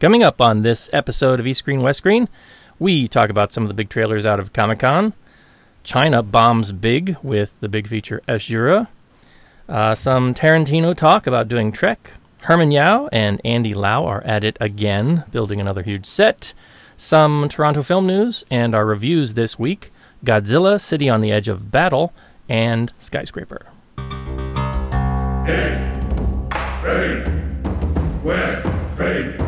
Coming up on this episode of East Screen West Screen, we talk about some of the big trailers out of Comic Con. China bombs big with the big feature Asura. Uh, some Tarantino talk about doing Trek. Herman Yau and Andy Lau are at it again, building another huge set. Some Toronto film news and our reviews this week Godzilla, City on the Edge of Battle, and Skyscraper. East, Train, West, Train.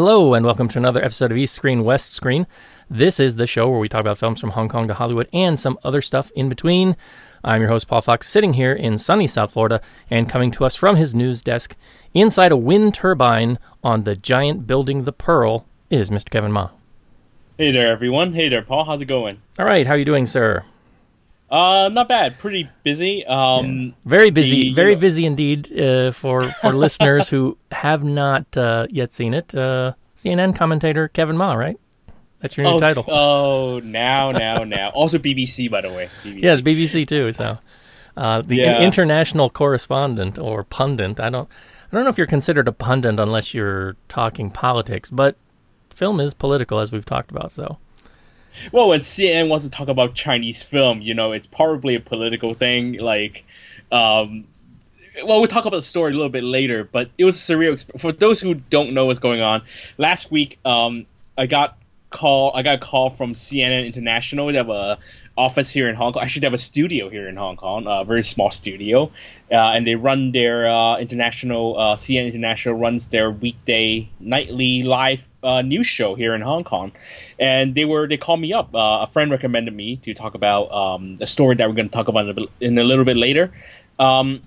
Hello, and welcome to another episode of East Screen West Screen. This is the show where we talk about films from Hong Kong to Hollywood and some other stuff in between. I'm your host, Paul Fox, sitting here in sunny South Florida and coming to us from his news desk inside a wind turbine on the giant building The Pearl is Mr. Kevin Ma. Hey there, everyone. Hey there, Paul. How's it going? All right, how are you doing, sir? Uh, not bad. Pretty busy. Um, Very busy, the- very know- busy indeed uh, for for listeners who have not uh, yet seen it. Uh, CNN commentator Kevin Ma, right? That's your new oh, title. Oh, now, now, now. Also BBC, by the way. BBC. Yes, BBC too. So, uh, the Yeah. international correspondent or pundit. I don't. I don't know if you're considered a pundit unless you're talking politics, but film is political, as we've talked about. So, Well, when CNN wants to talk about Chinese film, you know, it's probably a political thing. Like, um, well, we'll talk about the story a little bit later, but it was a surreal. Exp- for those who don't know what's going on, last week, um, I got call. I got a call from CNN International. They have a office here in Hong Kong. Actually, they have a studio here in Hong Kong, a very small studio, uh, and they run their uh, international. Uh, CNN International runs their weekday, nightly live uh, news show here in Hong Kong, and they were they called me up. Uh, a friend recommended me to talk about um, a story that we're going to talk about in a, in a little bit later, um,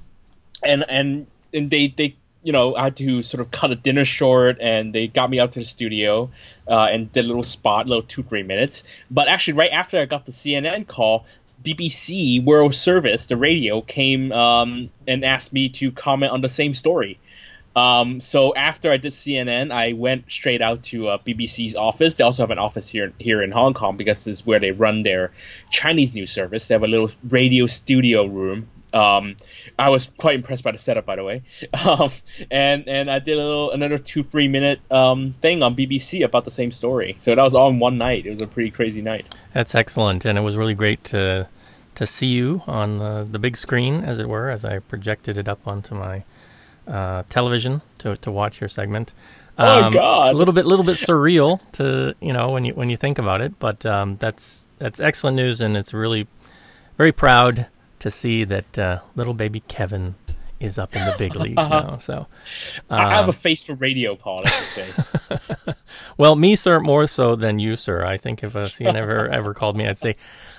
and and and they they you know I had to sort of cut a dinner short, and they got me out to the studio uh, and did a little spot, a little two three minutes. But actually, right after I got the CNN call. BBC World Service, the radio, came um, and asked me to comment on the same story. Um, so after I did CNN, I went straight out to uh, BBC's office. They also have an office here here in Hong Kong because this is where they run their Chinese news service. They have a little radio studio room. Um, I was quite impressed by the setup, by the way. Um, and and I did a little another two three minute um, thing on BBC about the same story. So that was all in one night. It was a pretty crazy night. that's excellent, and it was really great to to see you on the, the big screen, as it were, as I projected it up onto my uh, television to to watch your segment. Oh, Um, God. A little bit, little bit surreal to you know when you when you think about it, but um, that's that's excellent news, and it's really very proud to see that uh, little baby Kevin is up in the big leagues now. So, I have um, a face for radio, Paul. I have to say. well, me, sir, more so than you, sir. I think if a CNN ever ever called me, I'd say,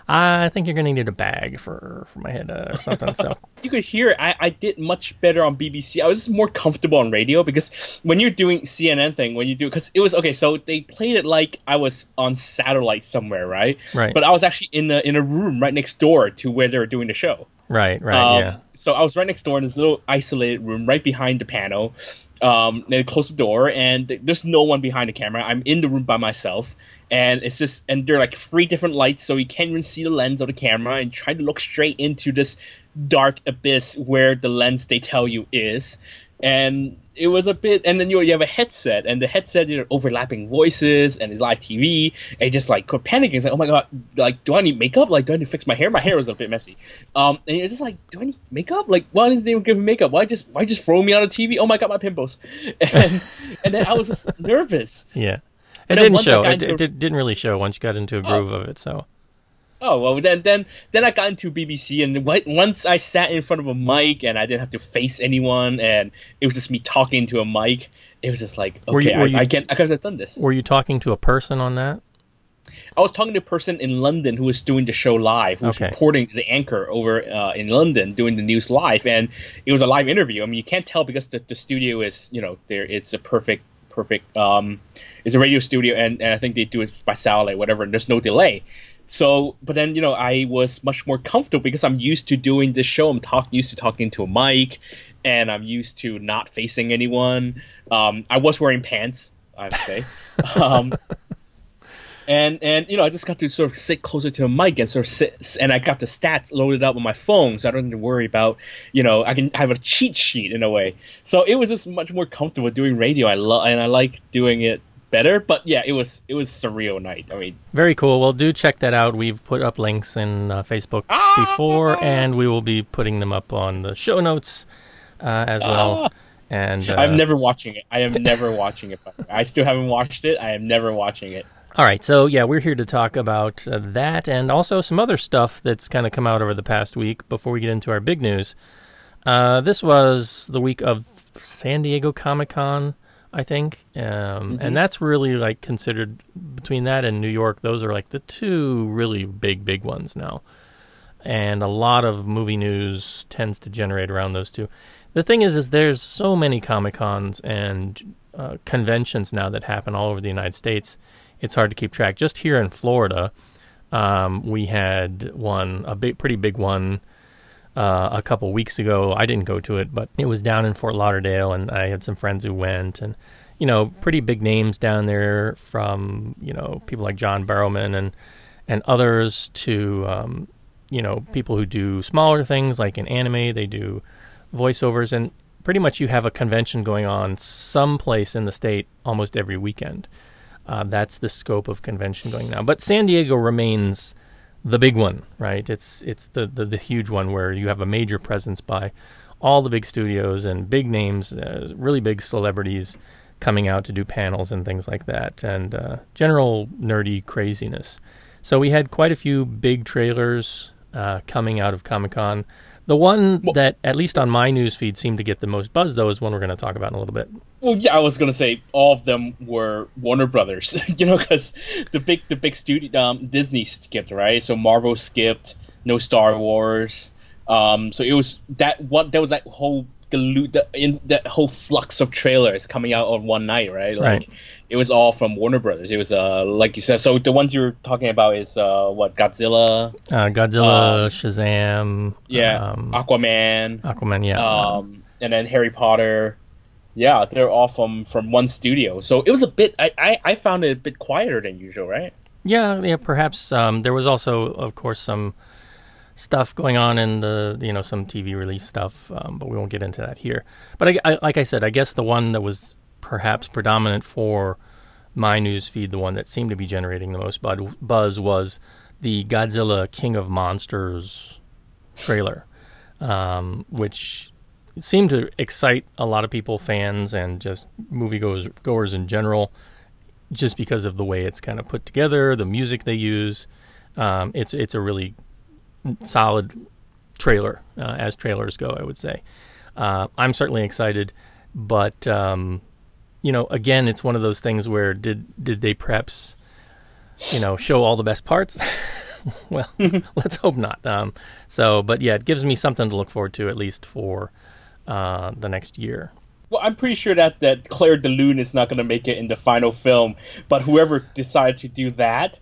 I think you're going to need a bag for for my head uh, or something. So, you could hear. I, I did much better on BBC. I was more comfortable on radio because when you're doing CNN thing, when you do, because it was okay. So they played it like I was on satellite somewhere, right? Right. But I was actually in a in a room right next door to where they were doing the show. Right, right, Um, yeah. So I was right next door in this little isolated room, right behind the panel. Um, they closed the door, and th- there's no one behind the camera. I'm in the room by myself, and it's just and there are like three different lights, so you can't even see the lens of the camera. And try to look straight into this dark abyss where the lens they tell you is, and it was a bit. And then you you have a headset, and the headset you know overlapping voices, and it's live TV, and just like panicking. It's like, oh my god, like do I need makeup? Like do I need to fix my hair? My hair was a bit messy. Um, and you're just like, do I need makeup? Like why does they give me makeup? Why just why just throw me on a TV? Oh my god, my pimples. And and then I was just nervous. Yeah. It And didn't show. It, into it did- didn't really show once you got into a groove of it. So, Oh well, then then then I got into BBC, and once I sat in front of a mic and I didn't have to face anyone, and it was just me talking to a mic. It was just like, Were you- okay, were I, you- I can I could have done this. were you talking to a person on that? I was talking to a person in London who was doing the show live, who was Okay. reporting the anchor over uh, in London doing the news live, and it was a live interview. I mean, you can't tell because the, the studio is, you know, there it's a perfect, perfect, um, it's a radio studio, and, and I think they do it by satellite, whatever, and there's no delay. So, but then you know, I was much more comfortable because I'm used to doing this show. I'm talk used to talking to a mic, and I'm used to not facing anyone. Um, I was wearing pants, I would say. um, and and you know I just got to sort of sit closer to a mic and sort of sit and I got the stats loaded up on my phone so I don't have to worry about you know I can have a cheat sheet in a way so it was just much more comfortable doing radio I love and I like doing it better but yeah it was it was surreal night I mean Very cool. Well, do check that out. We've put up links in uh, Facebook Ah! before, and we will be putting them up on the show notes uh, as well. And uh, I'm never watching it I am never watching it I still haven't watched it I am never watching it All right, so yeah, we're here to talk about uh, that and also some other stuff that's kind of come out over the past week before we get into our big news. Uh, this was the week of San Diego Comic Con, I think, um, and that's really like considered between that and New York. Those are like the two really big, big ones now, and a lot of movie news tends to generate around those two. The thing is, is there's so many Comic Cons and uh, conventions now that happen all over the United States. It's hard to keep track. Just here in Florida, um, we had one, a big, pretty big one, uh, a couple weeks ago. I didn't go to it, but it was down in Fort Lauderdale, and I had some friends who went, and you know, pretty big names down there from you know people like John Barrowman and and others to um, you know people who do smaller things like in anime. They do voiceovers, and pretty much you have a convention going on someplace in the state almost every weekend. Uh, that's the scope of convention going now. But San Diego remains the big one, right? It's it's the, the, the huge one where you have a major presence by all the big studios and big names, uh, really big celebrities coming out to do panels and things like that, and uh, general nerdy craziness. So we had quite a few big trailers uh, coming out of Comic Con. The one that, at least on my news feed, seemed to get the most buzz, though, is one we're going to talk about in a little bit. Well, yeah, I was gonna say all of them were Warner Brothers, you know, because the big the big studio um, Disney skipped, right? So Marvel skipped, no Star Wars. Um, so it was that what there was that whole dilute the, in that whole flux of trailers coming out on one night, right? Like Right. it was all from Warner Brothers. It was uh like you said. So the ones you're talking about is uh what Godzilla, Uh, Godzilla, Um, Shazam, yeah, um, Aquaman, Aquaman, yeah. um, and then Harry Potter. Yeah, they're all from from one studio. So it was a bit. I, I, I found it a bit quieter than usual, right? Yeah, yeah, perhaps. Um, there was also, of course, some stuff going on in the, you know, some TV release stuff, um, but we won't get into that here. But I, I, like I said, I guess the one that was perhaps predominant for my news feed, the one that seemed to be generating the most bud- buzz, was the Godzilla King of Monsters trailer, um, which seemed to excite a lot of people, fans, and just moviegoers goers in general just because of the way it's kind of put together, the music they use. Um, it's it's a really solid trailer, uh, as trailers go. I would say. Uh, I'm certainly excited, but um, you know, again, it's one of those things where did did they perhaps, you know, show all the best parts? well, let's hope not. Um, so, but yeah, it gives me something to look forward to at least for uh, the next year. Well, I'm pretty sure that that Clair de Lune is not going to make it in the final film, but whoever decided to do that,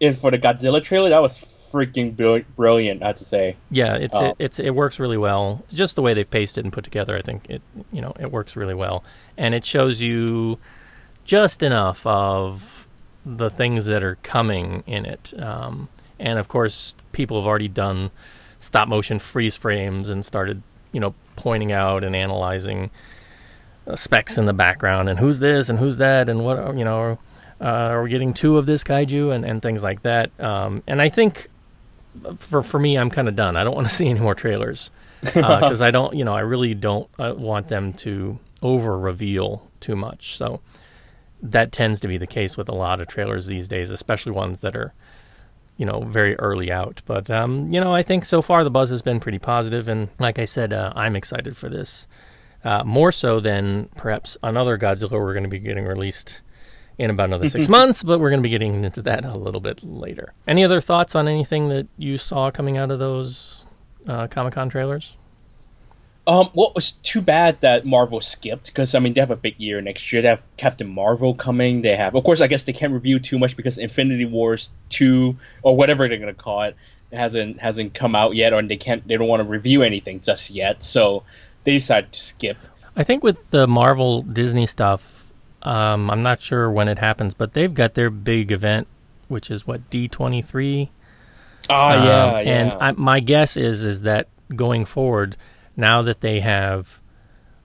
in for the Godzilla trailer, that was freaking brilliant. I have to say. Yeah, it's Oh. it, it's it works really well. It's just the way they've paced it and put together. I think it you know it works really well, and it shows you just enough of the things that are coming in it. Um, and of course, people have already done stop motion freeze frames and started you know pointing out and analyzing uh, specs in the background and who's this and who's that and what you know. Uh, are we getting two of this kaiju and, and things like that? Um, and I think for for me, I'm kind of done. I don't want to see any more trailers because I don't, you know, I really don't uh, want them to over reveal too much. So that tends to be the case with a lot of trailers these days, especially ones that are, you know, very early out. But um, you know, I think so far the buzz has been pretty positive, and like I said, uh, I'm excited for this. Uh, more so than perhaps another Godzilla we're going to be getting released in about another six months, but we're going to be getting into that a little bit later. Any other thoughts on anything that you saw coming out of those uh, Comic Con trailers? Um, well, it's too bad that Marvel skipped because I mean they have a big year next year. They have Captain Marvel coming. They have, of course, I guess they can't review too much because Infinity Wars two or whatever they're gonna call it hasn't hasn't come out yet, or they can't they don't want to review anything just yet. So they decided to skip. I think with the Marvel Disney stuff, um, I'm not sure when it happens, but they've got their big event, which is what D23. Ah, Um, yeah, yeah. And I, my guess is is that going forward, now that they have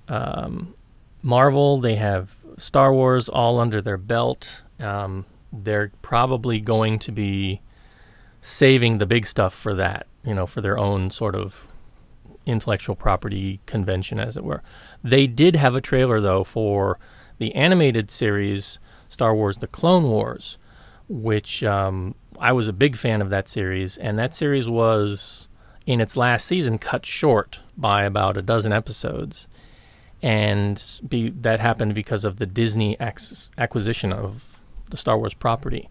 um, Marvel, they have Star Wars all under their belt. Um, they're probably going to be saving the big stuff for that, you know, for their own sort of intellectual property convention, as it were. They did have a trailer though for the animated series Star Wars: The Clone Wars, which um, I was a big fan of that series, and that series was in its last season cut short by about a dozen episodes, and be, that happened because of the Disney ac- acquisition of the Star Wars property.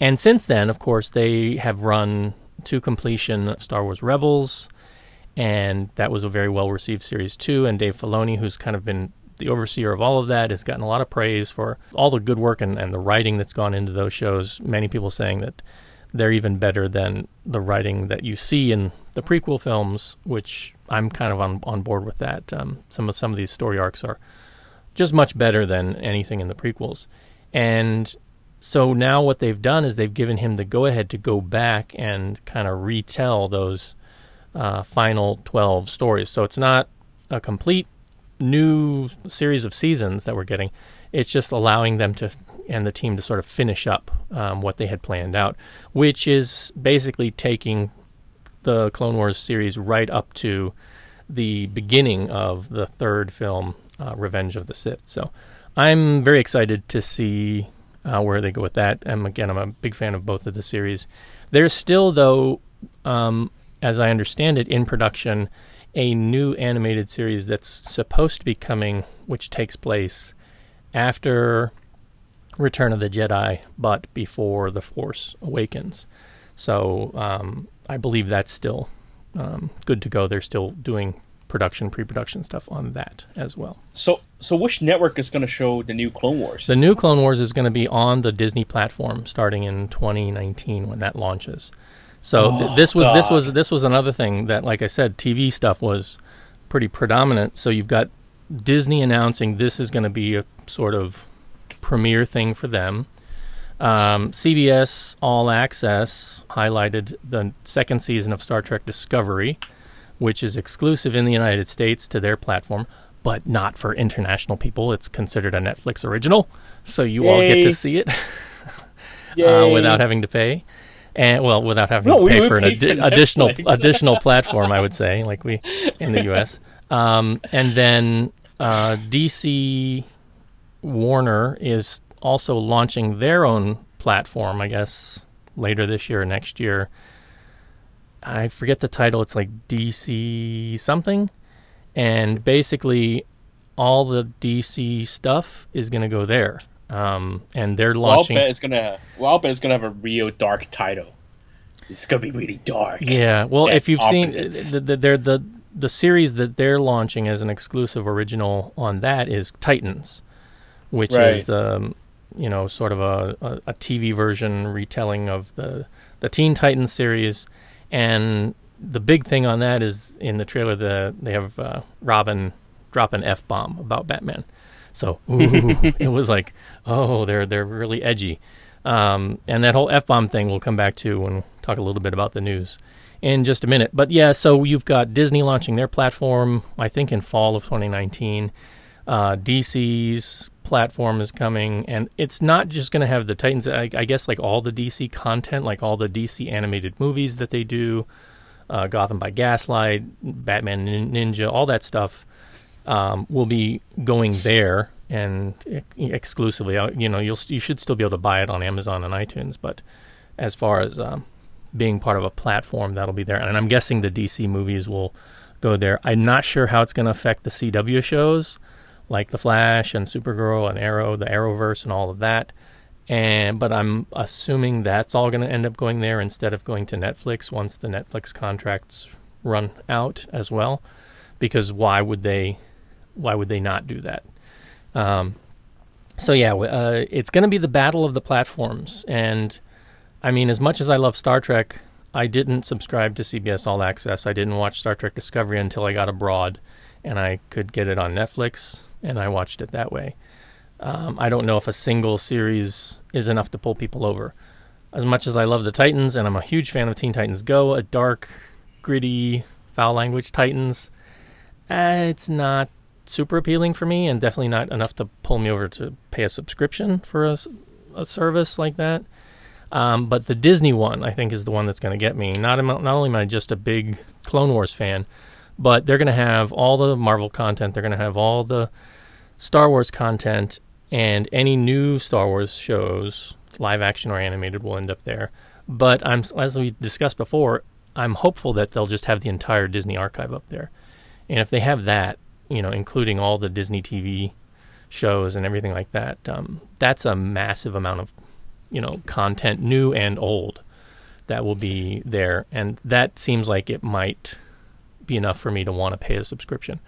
And since then, of course, they have run to completion Star Wars Rebels, and that was a very well received series too. And Dave Filoni, who's kind of been the overseer of all of that, has gotten a lot of praise for all the good work and, and the writing that's gone into those shows. Many people saying that they're even better than the writing that you see in the prequel films, which I'm kind of on on board with that. Um, some of some of these story arcs are just much better than anything in the prequels, and so now what they've done is they've given him the go ahead to go back and kind of retell those uh, final 12 stories. So it's not a complete new series of seasons that we're getting. It's just allowing them to and the team to sort of finish up um, what they had planned out, which is basically taking the Clone Wars series right up to the beginning of the third film, uh, Revenge of the Sith. So I'm very excited to see uh, where they go with that. And again, I'm a big fan of both of the series. There's still, though, um, as I understand it, in production, a new animated series that's supposed to be coming, which takes place after Return of the Jedi, but before The Force Awakens. So um, I believe that's still um, good to go. They're still doing production, pre-production stuff on that as well. so so which network is going to show the new Clone Wars? The new Clone Wars is going to be on the Disney platform starting in 2019 when that launches. So th- Oh, this was this was this was another thing that, like I said, TV stuff was pretty predominant. So you've got Disney announcing this is going to be a sort of premiere thing for them. Um, CBS All Access highlighted the second season of Star Trek Discovery, which is exclusive in the United States to their platform, but not for international people. It's considered a Netflix original, so you all get to see it uh, without having to pay. And well, without having No, to pay for an for additional additional platform, I would say, like we in the U.S. Um, and then uh, DC Warner is also launching their own platform, I guess, later this year or next year. I forget the title. It's like DC something. And basically, all the DC stuff is going to go there. Um, and they're Well, launching. bet it's gonna. Well, I'll it's gonna have a real dark title. It's gonna be really dark. Yeah, well, if you've seen the, the, the the series that they're launching as an exclusive original on that is Titans, which Right. is um, you know sort of a, a, a TV version retelling of the the Teen Titans series, and the big thing on that is in the trailer the they have uh, Robin drop an f bomb about Batman, so ooh, it was like oh they're they're really edgy. Um, and that whole F bomb thing we'll come back to when we talk a little bit about the news in just a minute. But yeah, so you've got Disney launching their platform, I think in fall of 2019. Uh, DC's platform is coming, and it's not just going to have the Titans. I, I guess like all the DC content, like all the DC animated movies that they do, uh, Gotham by Gaslight, Batman Ninja, all that stuff um, will be going there and ex- exclusively. Uh, You know, you'll you should still be able to buy it on Amazon and iTunes, but as far as um, being part of a platform, that'll be there. And I'm guessing the DC movies will go there. I'm not sure how it's going to affect the CW shows, like the Flash and Supergirl and Arrow, the Arrowverse, and all of that. And but I'm assuming that's all going to end up going there instead of going to Netflix once the Netflix contracts run out as well, because why would they? Why would they not do that? Um, so yeah, uh, it's going to be the battle of the platforms, and I mean, as much as I love Star Trek, I didn't subscribe to CBS All Access. I didn't watch Star Trek Discovery until I got abroad, and I could get it on Netflix, and I watched it that way. Um, I don't know if a single series is enough to pull people over. As much as I love the Titans, and I'm a huge fan of Teen Titans Go, a dark, gritty, foul language Titans, uh, it's not super appealing for me, and definitely not enough to pull me over to pay a subscription for a, a service like that. Um, but the Disney one, I think, is the one that's going to get me. Not not only am I just a big Clone Wars fan, but they're going to have all the Marvel content. They're going to have all the Star Wars content, and any new Star Wars shows, live action or animated, will end up there. But I'm as we discussed before, I'm hopeful that they'll just have the entire Disney archive up there. And if they have that, you know, including all the Disney TV shows and everything like that, um, that's a massive amount of, you know, content, new and old, that will be there. And that seems like it might be enough for me to want to pay a subscription,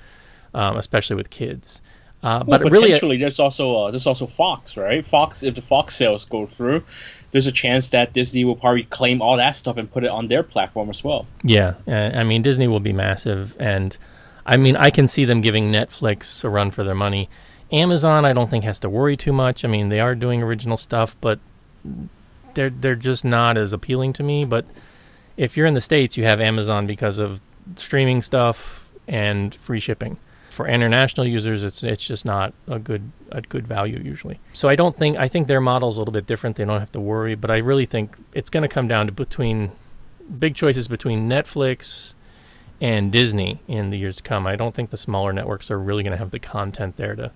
um, especially with kids. Uh, Well, but really, potentially, there's also uh, there's also Fox, right? Fox, if the Fox sales go through, there's a chance that Disney will probably claim all that stuff and put it on their platform as well. Yeah, uh, I mean Disney will be massive, and I mean I can see them giving Netflix a run for their money. Amazon, I don't think has to worry too much. I mean they are doing original stuff, but they're they're just not as appealing to me. But if you're in the states, you have Amazon because of streaming stuff and free shipping. For international users, it's it's just not a good a good value usually. So I don't think I think their model's a little bit different. They don't have to worry, but I really think it's going to come down to between big choices between Netflix and Disney in the years to come. I don't think the smaller networks are really going to have the content there to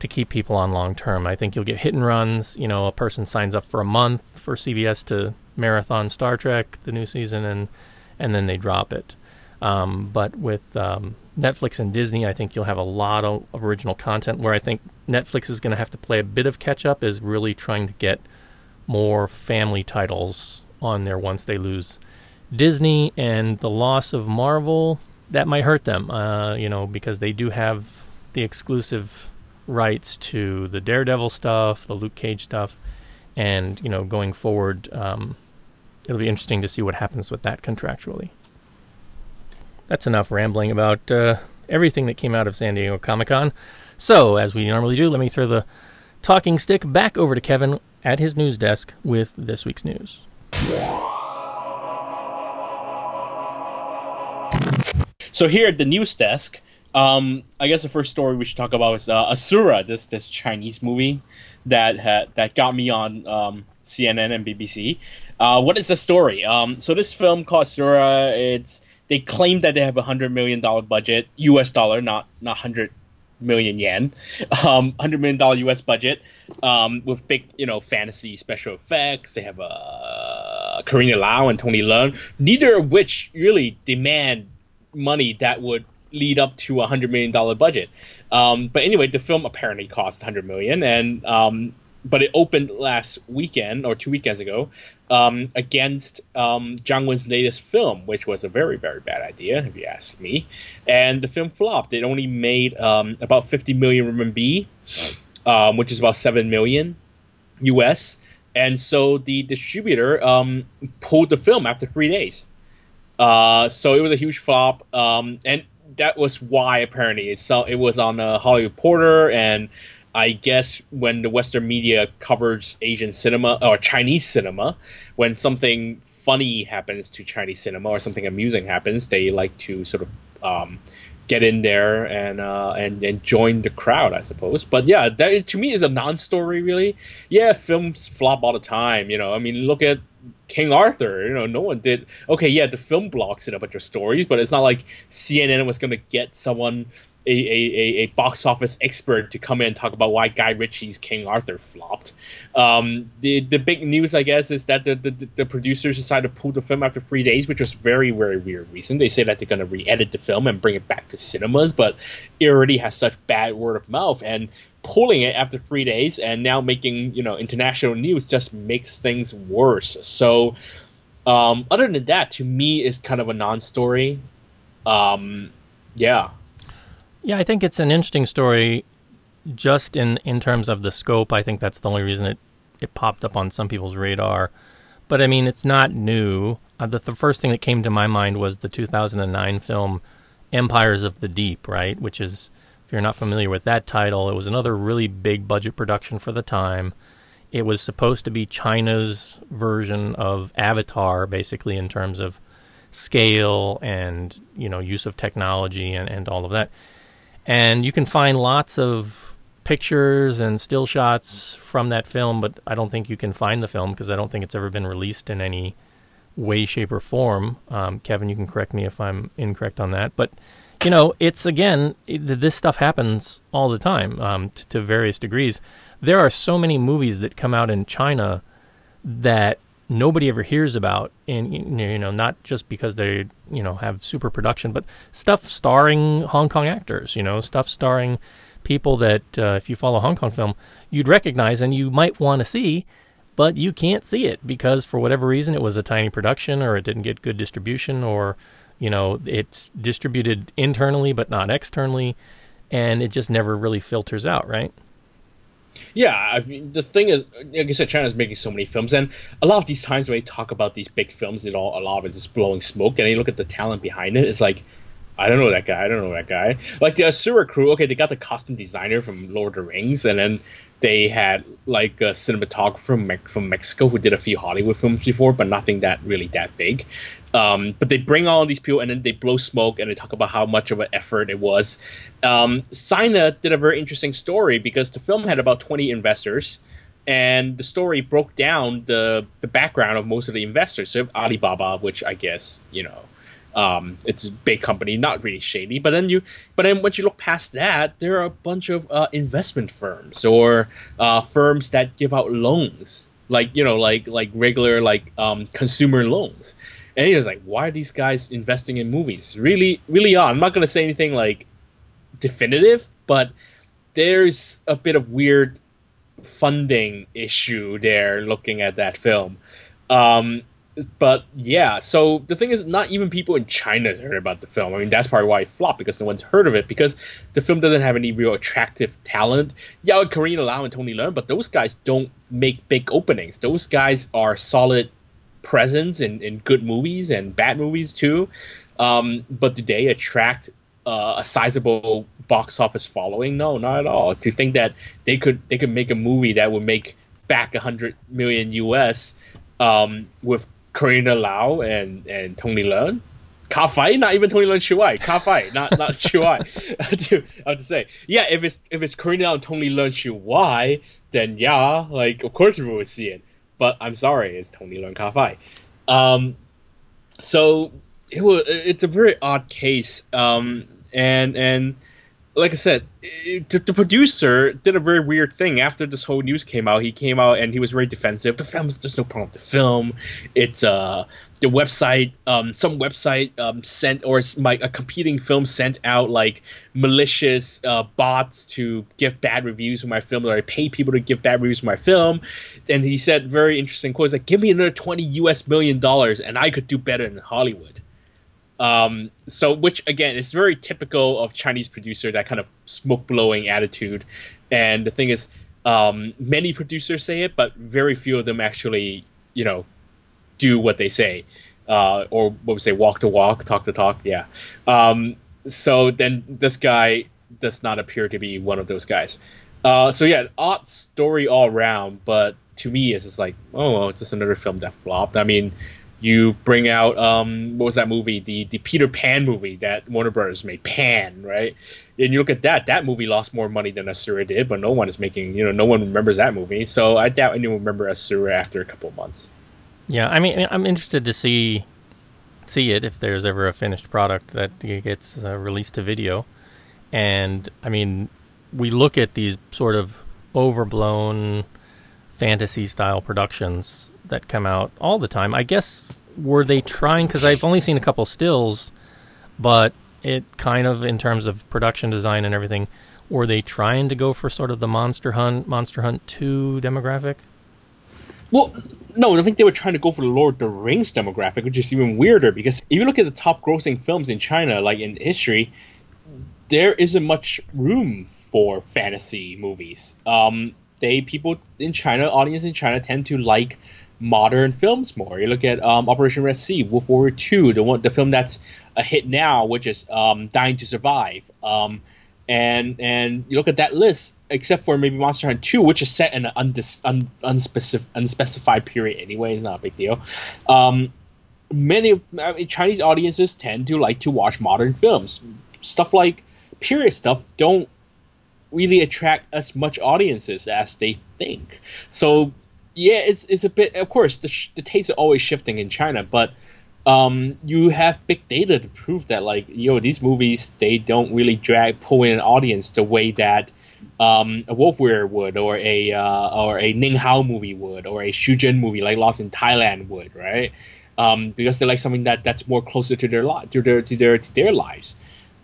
to keep people on long term. I think you'll get hit and runs. You know, a person signs up for a month for CBS to marathon Star Trek the new season, and and then they drop it. Um, but with um, Netflix and Disney, I think you'll have a lot of original content. Where I think Netflix is going to have to play a bit of catch up is really trying to get more family titles on there once they lose Disney and the loss of Marvel. That might hurt them, uh, you know, because they do have the exclusive rights to the Daredevil stuff, the Luke Cage stuff, and you know, going forward, um, it'll be interesting to see what happens with that contractually. That's enough rambling about uh, everything that came out of San Diego Comic Con. So, as we normally do, let me throw the talking stick back over to Kevin at his news desk with this week's news. So here at the news desk, um, I guess the first story we should talk about is uh, Asura, this this Chinese movie that had that got me on um, CNN and BBC. Uh, what is the story? Um, so this film called Asura, it's they claim that they have a hundred million dollar budget, U.S. dollar, not not hundred million yen, um, hundred million dollar U.S. budget, um, with big you know fantasy special effects. They have uh, Carina Lau and Tony Leung, neither of which really demand money that would lead up to a hundred million dollar budget. Um, but anyway, the film apparently cost hundred million, and um, but it opened last weekend or two weekends ago um, against um, Zhang Wen's latest film, which was a very very bad idea if you ask me. And the film flopped. It only made um, about fifty million RMB, um, which is about seven million US. And so the distributor um, pulled the film after three days. Uh, so it was a huge flop, um, and that was why apparently it, so, it was on a Hollywood Reporter, and I guess when the Western media covers Asian cinema or Chinese cinema, when something funny happens to Chinese cinema or something amusing happens, they like to sort of um, get in there and uh, and and join the crowd, I suppose. But yeah, that to me is a non-story really. Yeah, films flop all the time. You know, I mean, look at King Arthur. You know, no one did. Okay, yeah, the film blocks it up bunch your stories, but it's not like CNN was going to get someone a, a, a, box office expert to come in and talk about why Guy Ritchie's King Arthur flopped. Um, the the big news, I guess, is that the, the, the producers decided to pull the film after three days, which was very very weird reason. They say that they're going to re-edit the film and bring it back to cinemas, but it already has such bad word of mouth, and pulling it after three days and now making you know international news just makes things worse. So. Um, other than that, to me, is kind of a non-story. Um, yeah, yeah, I think it's an interesting story just in, in terms of the scope. I think that's the only reason it, it popped up on some people's radar. But I mean, it's not new. Uh, the, the first thing that came to my mind was the 2009 film Empires of the Deep, right? Which is, if you're not familiar with that title, it was another really big budget production for the time. It was supposed to be China's version of Avatar, basically, in terms of scale and you know use of technology and, and all of that and you can find lots of pictures and still shots from that film, but I don't think you can find the film because I don't think it's ever been released in any way, shape, or form. Um, Kevin, you can correct me if I'm incorrect on that, but you know, it's again, it, this stuff happens all the time um, to, to various degrees. There are so many movies that come out in China that nobody ever hears about and you know not just because they you know have super production but stuff starring hong kong actors you know stuff starring people that uh, if you follow hong kong film you'd recognize and you might want to see but you can't see it because for whatever reason it was a tiny production or it didn't get good distribution or you know it's distributed internally but not externally and it just never really filters out right yeah, I mean the thing is, like I said, China's making so many films, and a lot of these times when they talk about these big films, it all a lot of it is just blowing smoke, and you look at the talent behind it, it's like, I don't know that guy, I don't know that guy. Like the Asura crew, okay, they got the costume designer from Lord of the Rings, and then they had like a cinematographer from, from Mexico who did a few Hollywood films before, but nothing that really that big. Um, but they bring all these people and then they blow smoke and they talk about how much of an effort it was. Um, Sina did a very interesting story because the film had about 20 investors and the story broke down the, the background of most of the investors. So Alibaba, which I guess, you know, um, it's a big company, not really shady. But then you, but then once you look past that, there are a bunch of uh, investment firms or uh, firms that give out loans, like you know, like like regular like um, consumer loans and he was like, "Why are these guys investing in movies?" Really, really odd. I'm not gonna say anything like definitive, but there's a bit of weird funding issue there. Looking at that film, um, but yeah. So the thing is, not even people in China heard about the film. I mean, that's probably why it flopped because no one's heard of it because the film doesn't have any real attractive talent. Yeah, Carina Lau and Tony Leung, but those guys don't make big openings. Those guys are solid presence in, in good movies and bad movies too. Um, but do they attract uh, a sizable box office following? No, not at all. To think that they could they could make a movie that would make back a hundred million US um, with Carina Lau and and Tony Leung. Ka Fai, not even Tony Leung Chiu Wai. Ka Fai, not not Chiu Wai. I have to say, yeah, if it's if it's Carina Lau and Tony Leung Chiu Wai, then yeah, like of course we would see it but I'm sorry, it's Tony Leung Fai. Um, so it was it's a very odd case, um, and and like I said, the, the, producer did a very weird thing after this whole news came out. He came out and he was very defensive. The film, there's no problem with the film. It's uh the website, um, some website um sent or a competing film sent out like malicious uh, bots to give bad reviews for my film, or I pay people to give bad reviews for my film. And he said very interesting quotes like, "Give me another twenty U.S. million dollars, and I could do better in Hollywood." Um, so, which again is very typical of Chinese producer, that kind of smoke blowing attitude. And the thing is, um, many producers say it, but very few of them actually, you know, do what they say, uh, or what we say, walk to walk, talk to talk. Yeah. Um, so then this guy does not appear to be one of those guys. Uh, so yeah, odd story all around, but to me, it's just like, oh, well, it's just another film that flopped. I mean, you bring out um, what was that movie? The the Peter Pan movie that Warner Brothers made, Pan, right? And you look at that, that movie lost more money than Asura did, but no one is making, you know, no one remembers that movie. So I doubt anyone remember Asura after a couple months. Yeah, I mean, I'm interested to see see it if there's ever a finished product that gets uh, released to video. And I mean, we look at these sort of overblown fantasy style productions that come out all the time. I guess were they trying because I've only seen a couple stills, but it kind of in terms of production design and everything, were they trying to go for sort of the Monster Hunt, Monster Hunt 2 demographic? Well, no, I think they were trying to go for the Lord of the Rings demographic, which is even weirder because if you look at the top grossing films in China, like in history, there isn't much room for fantasy movies. Um, they people in China, audience in China, tend to like modern films more. You look at um, Operation Red Sea, Wolf Warrior Two, the one, the film that's a hit now, which is um, Dying to Survive. Um, and and you look at that list, except for maybe Monster Hunter 2, which is set in an undis, un, unspecified period anyway. It's not a big deal. Um, many I mean, Chinese audiences tend to like to watch modern films. Stuff like period stuff don't really attract as much audiences as they think. So yeah, it's it's a bit. Of course, the sh- the tastes are always shifting in China, but um, you have big data to prove that like yo these movies they don't really drag pull in an audience the way that um, a Wolf Warrior would or a uh, or a Ning Hao movie would or a Xu Zheng movie like Lost in Thailand would right um, because they like something that that's more closer to their li- to their to their to their lives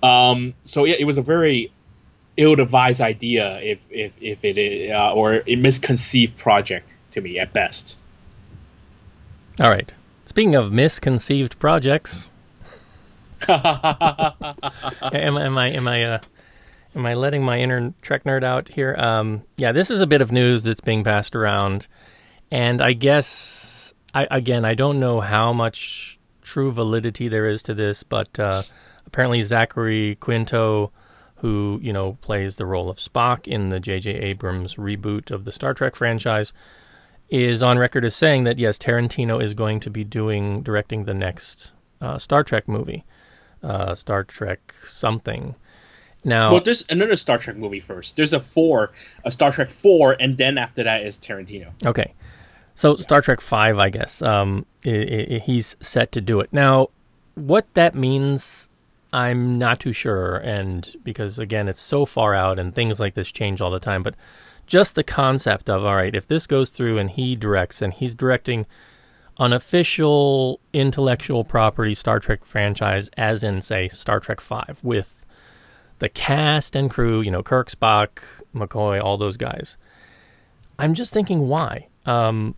um, so yeah it was a very ill-advised idea if if if it is, uh, or a misconceived project to me at best. All right. Speaking of misconceived projects, am, am I am I uh, am I letting my inner Trek nerd out here? Um, yeah, this is a bit of news that's being passed around, and I guess I, again I don't know how much true validity there is to this, but uh, apparently Zachary Quinto, who you know plays the role of Spock in the J.J. Abrams reboot of the Star Trek franchise, is on record as saying that yes, Tarantino is going to be doing directing the next uh, Star Trek movie, uh, Star Trek something. Now, well, there's another Star Trek movie first. There's a four, a Star Trek four, and then after that is Tarantino. Okay, so Star Trek five, I guess. Um, i i he's set to do it now. What that means, I'm not too sure, and because again, it's so far out, and things like this change all the time. But just the concept of all right, if this goes through and he directs, and he's directing an official intellectual property Star Trek franchise, as in say Star Trek Five, with the cast and crew, you know, Kirk, Spock, McCoy, all those guys. I'm just thinking why. Um,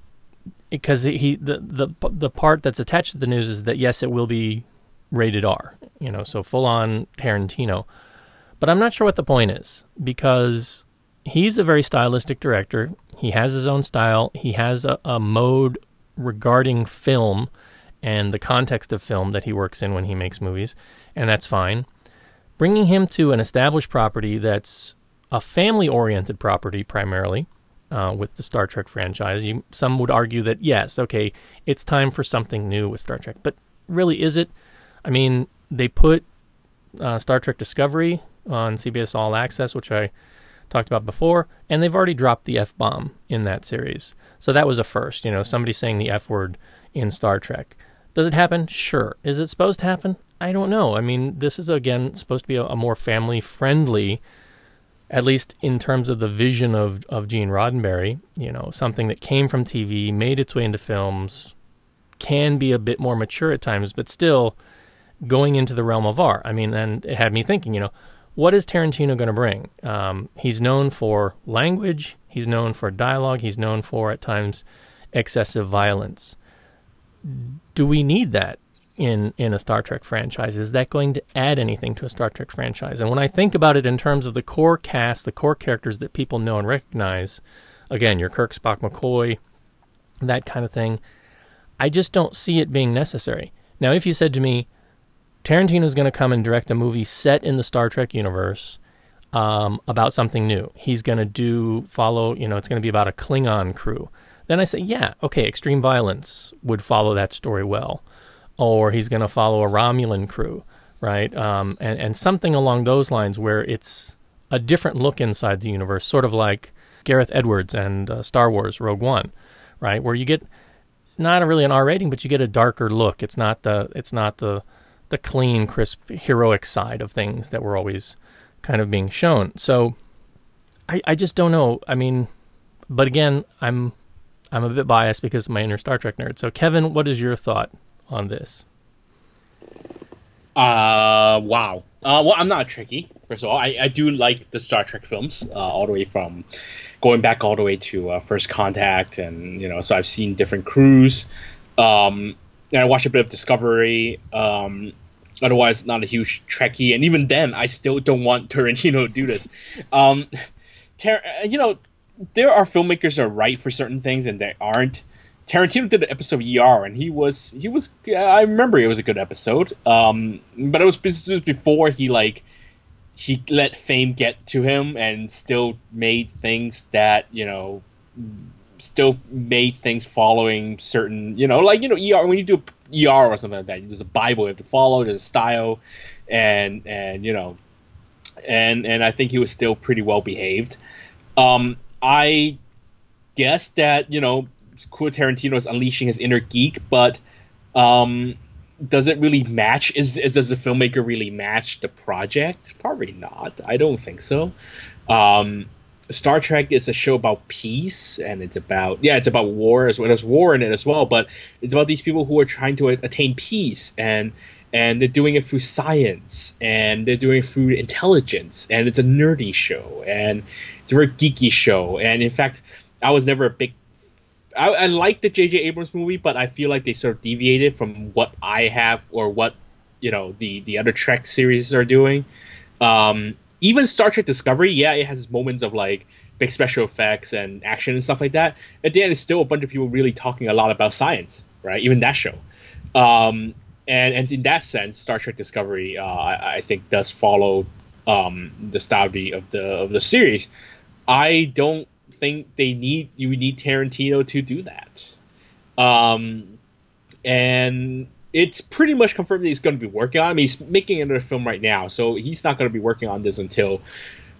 because he the, the the part that's attached to the news is that yes, it will be rated R, you know, so full on Tarantino. But I'm not sure what the point is because he's a very stylistic director. He has his own style. He has a, a mode regarding film and the context of film that he works in when he makes movies, and that's fine. Bringing him to an established property that's a family oriented property primarily uh, with the Star Trek franchise, you, some would argue that yes, okay, it's time for something new with Star Trek. But really, is it? I mean, they put uh, Star Trek Discovery on CBS All Access, which I talked about before, and they've already dropped the F bomb in that series. So that was a first, you know, somebody saying the F word in Star Trek. Does it happen? Sure. Is it supposed to happen? I don't know. I mean, this is again supposed to be a, a more family friendly, at least in terms of the vision of, of Gene Roddenberry, you know, something that came from TV, made its way into films, can be a bit more mature at times, but still going into the realm of art. I mean, and it had me thinking, you know, what is Tarantino going to bring? Um, he's known for language, he's known for dialogue, he's known for at times excessive violence. Do we need that in in a Star Trek franchise? Is that going to add anything to a Star Trek franchise? And when I think about it in terms of the core cast, the core characters that people know and recognize, again, your Kirk, Spock, McCoy, that kind of thing, I just don't see it being necessary. Now, if you said to me, Tarantino's going to come and direct a movie set in the Star Trek universe um, about something new. He's going to do follow, you know, it's going to be about a Klingon crew. Then I say, yeah, okay, extreme violence would follow that story well. Or he's going to follow a Romulan crew, right? Um, and, and something along those lines where it's a different look inside the universe, sort of like Gareth Edwards and uh, Star Wars Rogue One, right? Where you get not really an R rating, but you get a darker look. It's not the it's not the the clean, crisp, heroic side of things that were always kind of being shown. So I I just don't know. I mean, but again, I'm I'm a bit biased because of my inner Star Trek nerd. So Kevin, what is your thought on this? Uh, wow. Uh, well, I'm not Trekkie. First of all, I, I do like the Star Trek films, uh, all the way from going back all the way to uh, First Contact, and you know, so I've seen different crews. Um, and I watched a bit of Discovery. Um, otherwise, not a huge Trekkie, and even then, I still don't want Tarantino to do this. Um, Tar- you know, there are filmmakers that are right for certain things and they aren't. Tarantino did an episode of ER, and he was he was I remember it was a good episode. Um, but it was, it was before he like he let fame get to him and still made things that you know still made things following certain you know like you know ER when you do ER or something like that there's a Bible you have to follow there's a style and and you know and and I think he was still pretty well behaved. Um, I guess that you know Quentin Tarantino is unleashing his inner geek, but um, does it really match? Is, is does the filmmaker really match the project? Probably not. I don't think so. Um, Star Trek is a show about peace, and it's about yeah, it's about war as well. There's war in it as well, but it's about these people who are trying to attain peace, and and they're doing it through science, and they're doing it through intelligence, and it's a nerdy show, and it's a very geeky show, and in fact, I was never a big I, I like the J.J. Abrams movie, but I feel like they sort of deviated from what I have or what you know the the other Trek series are doing. Um, even Star Trek Discovery, yeah, it has moments of like big special effects and action and stuff like that. At the end, it's still a bunch of people really talking a lot about science, right? Even that show. Um, and and in that sense, Star Trek Discovery, uh, I, I, think, does follow um, the style of the of the series. I don't think they need you need Tarantino to do that. Um, and it's pretty much confirmed that he's going to be working on. I mean, he's making another film right now, so he's not going to be working on this until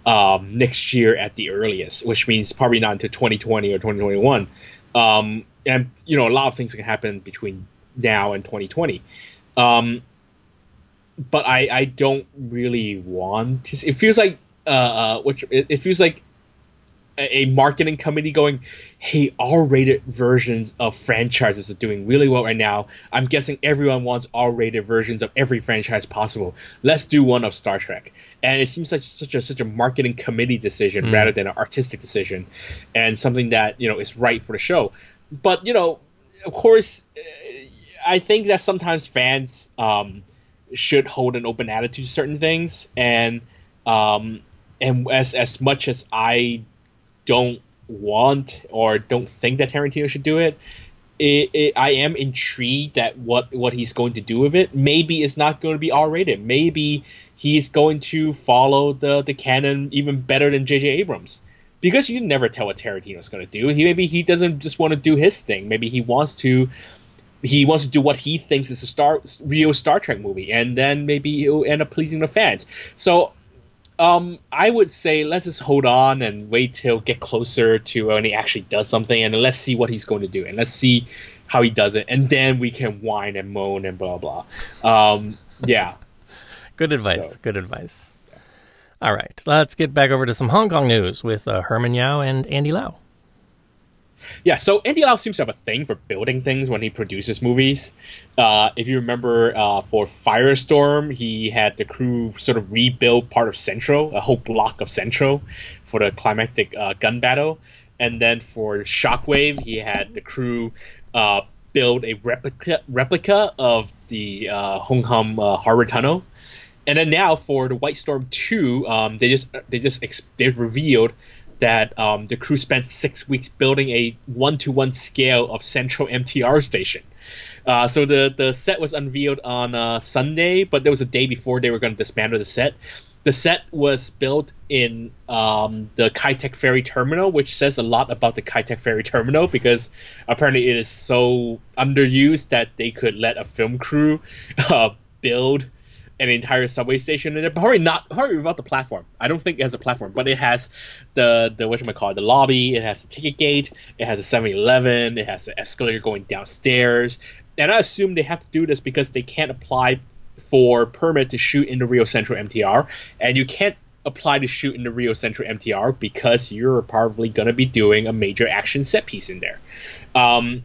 um, next year at the earliest, which means probably not until 2020 or 2021. Um, and you know, a lot of things can happen between now and 2020. Um, but I, I don't really want to. It feels like uh, uh which it, it feels like a marketing committee going, "Hey, R-rated versions of franchises are doing really well right now. I'm guessing everyone wants R-rated versions of every franchise possible. Let's do one of Star Trek." And it seems like such a such a marketing committee decision mm. rather than an artistic decision, and something that you know is right for the show. But you know, of course, I think that sometimes fans um, should hold an open attitude to certain things, and um, and as as much as I don't want or don't think that Tarantino should do it, it, it, I am intrigued at what what he's going to do with it. Maybe it's not going to be R rated. Maybe he's going to follow the the canon even better than J.J. Abrams. Because you never tell what Tarantino's going to do. He maybe he doesn't just want to do his thing. Maybe he wants to he wants to do what he thinks is a star real Star Trek movie, and then maybe he'll end up pleasing the fans. So um, I would say let's just hold on and wait till get closer to when he actually does something, and let's see what he's going to do, and let's see how he does it, and then we can whine and moan and blah blah. Um, yeah. good advice. So, good advice. Yeah. All right, let's get back over to some Hong Kong news with uh, Herman Yau and Andy Lau. Yeah, so Andy Lau seems to have a thing for building things when he produces movies. Uh, if you remember, uh, for Firestorm, he had the crew sort of rebuild part of Central, a whole block of Central, for the climactic uh, gun battle. And then for Shockwave, he had the crew uh, build a replica replica of the uh, Hong Kong uh, Harbor Tunnel. And then now for the White Storm 2, um, they just they just ex- they've revealed that um, the crew spent six weeks building a one-to-one scale of Central MTR station. Uh, so the the set was unveiled on uh, Sunday, but there was a day before they were going to dismantle the set. The set was built in um, the Tak Ferry Terminal, which says a lot about the Tak Ferry Terminal because apparently it is so underused that they could let a film crew uh, build an entire subway station in it. Probably not probably without the platform. I don't think it has a platform, but it has the the what call it, the lobby. It has a ticket gate. It has a 7-Eleven. It has an escalator going downstairs. And I assume they have to do this because they can't apply for permit to shoot in the Rio Central MTR, and you can't apply to shoot in the Rio Central MTR because you're probably going to be doing a major action set piece in there. Um,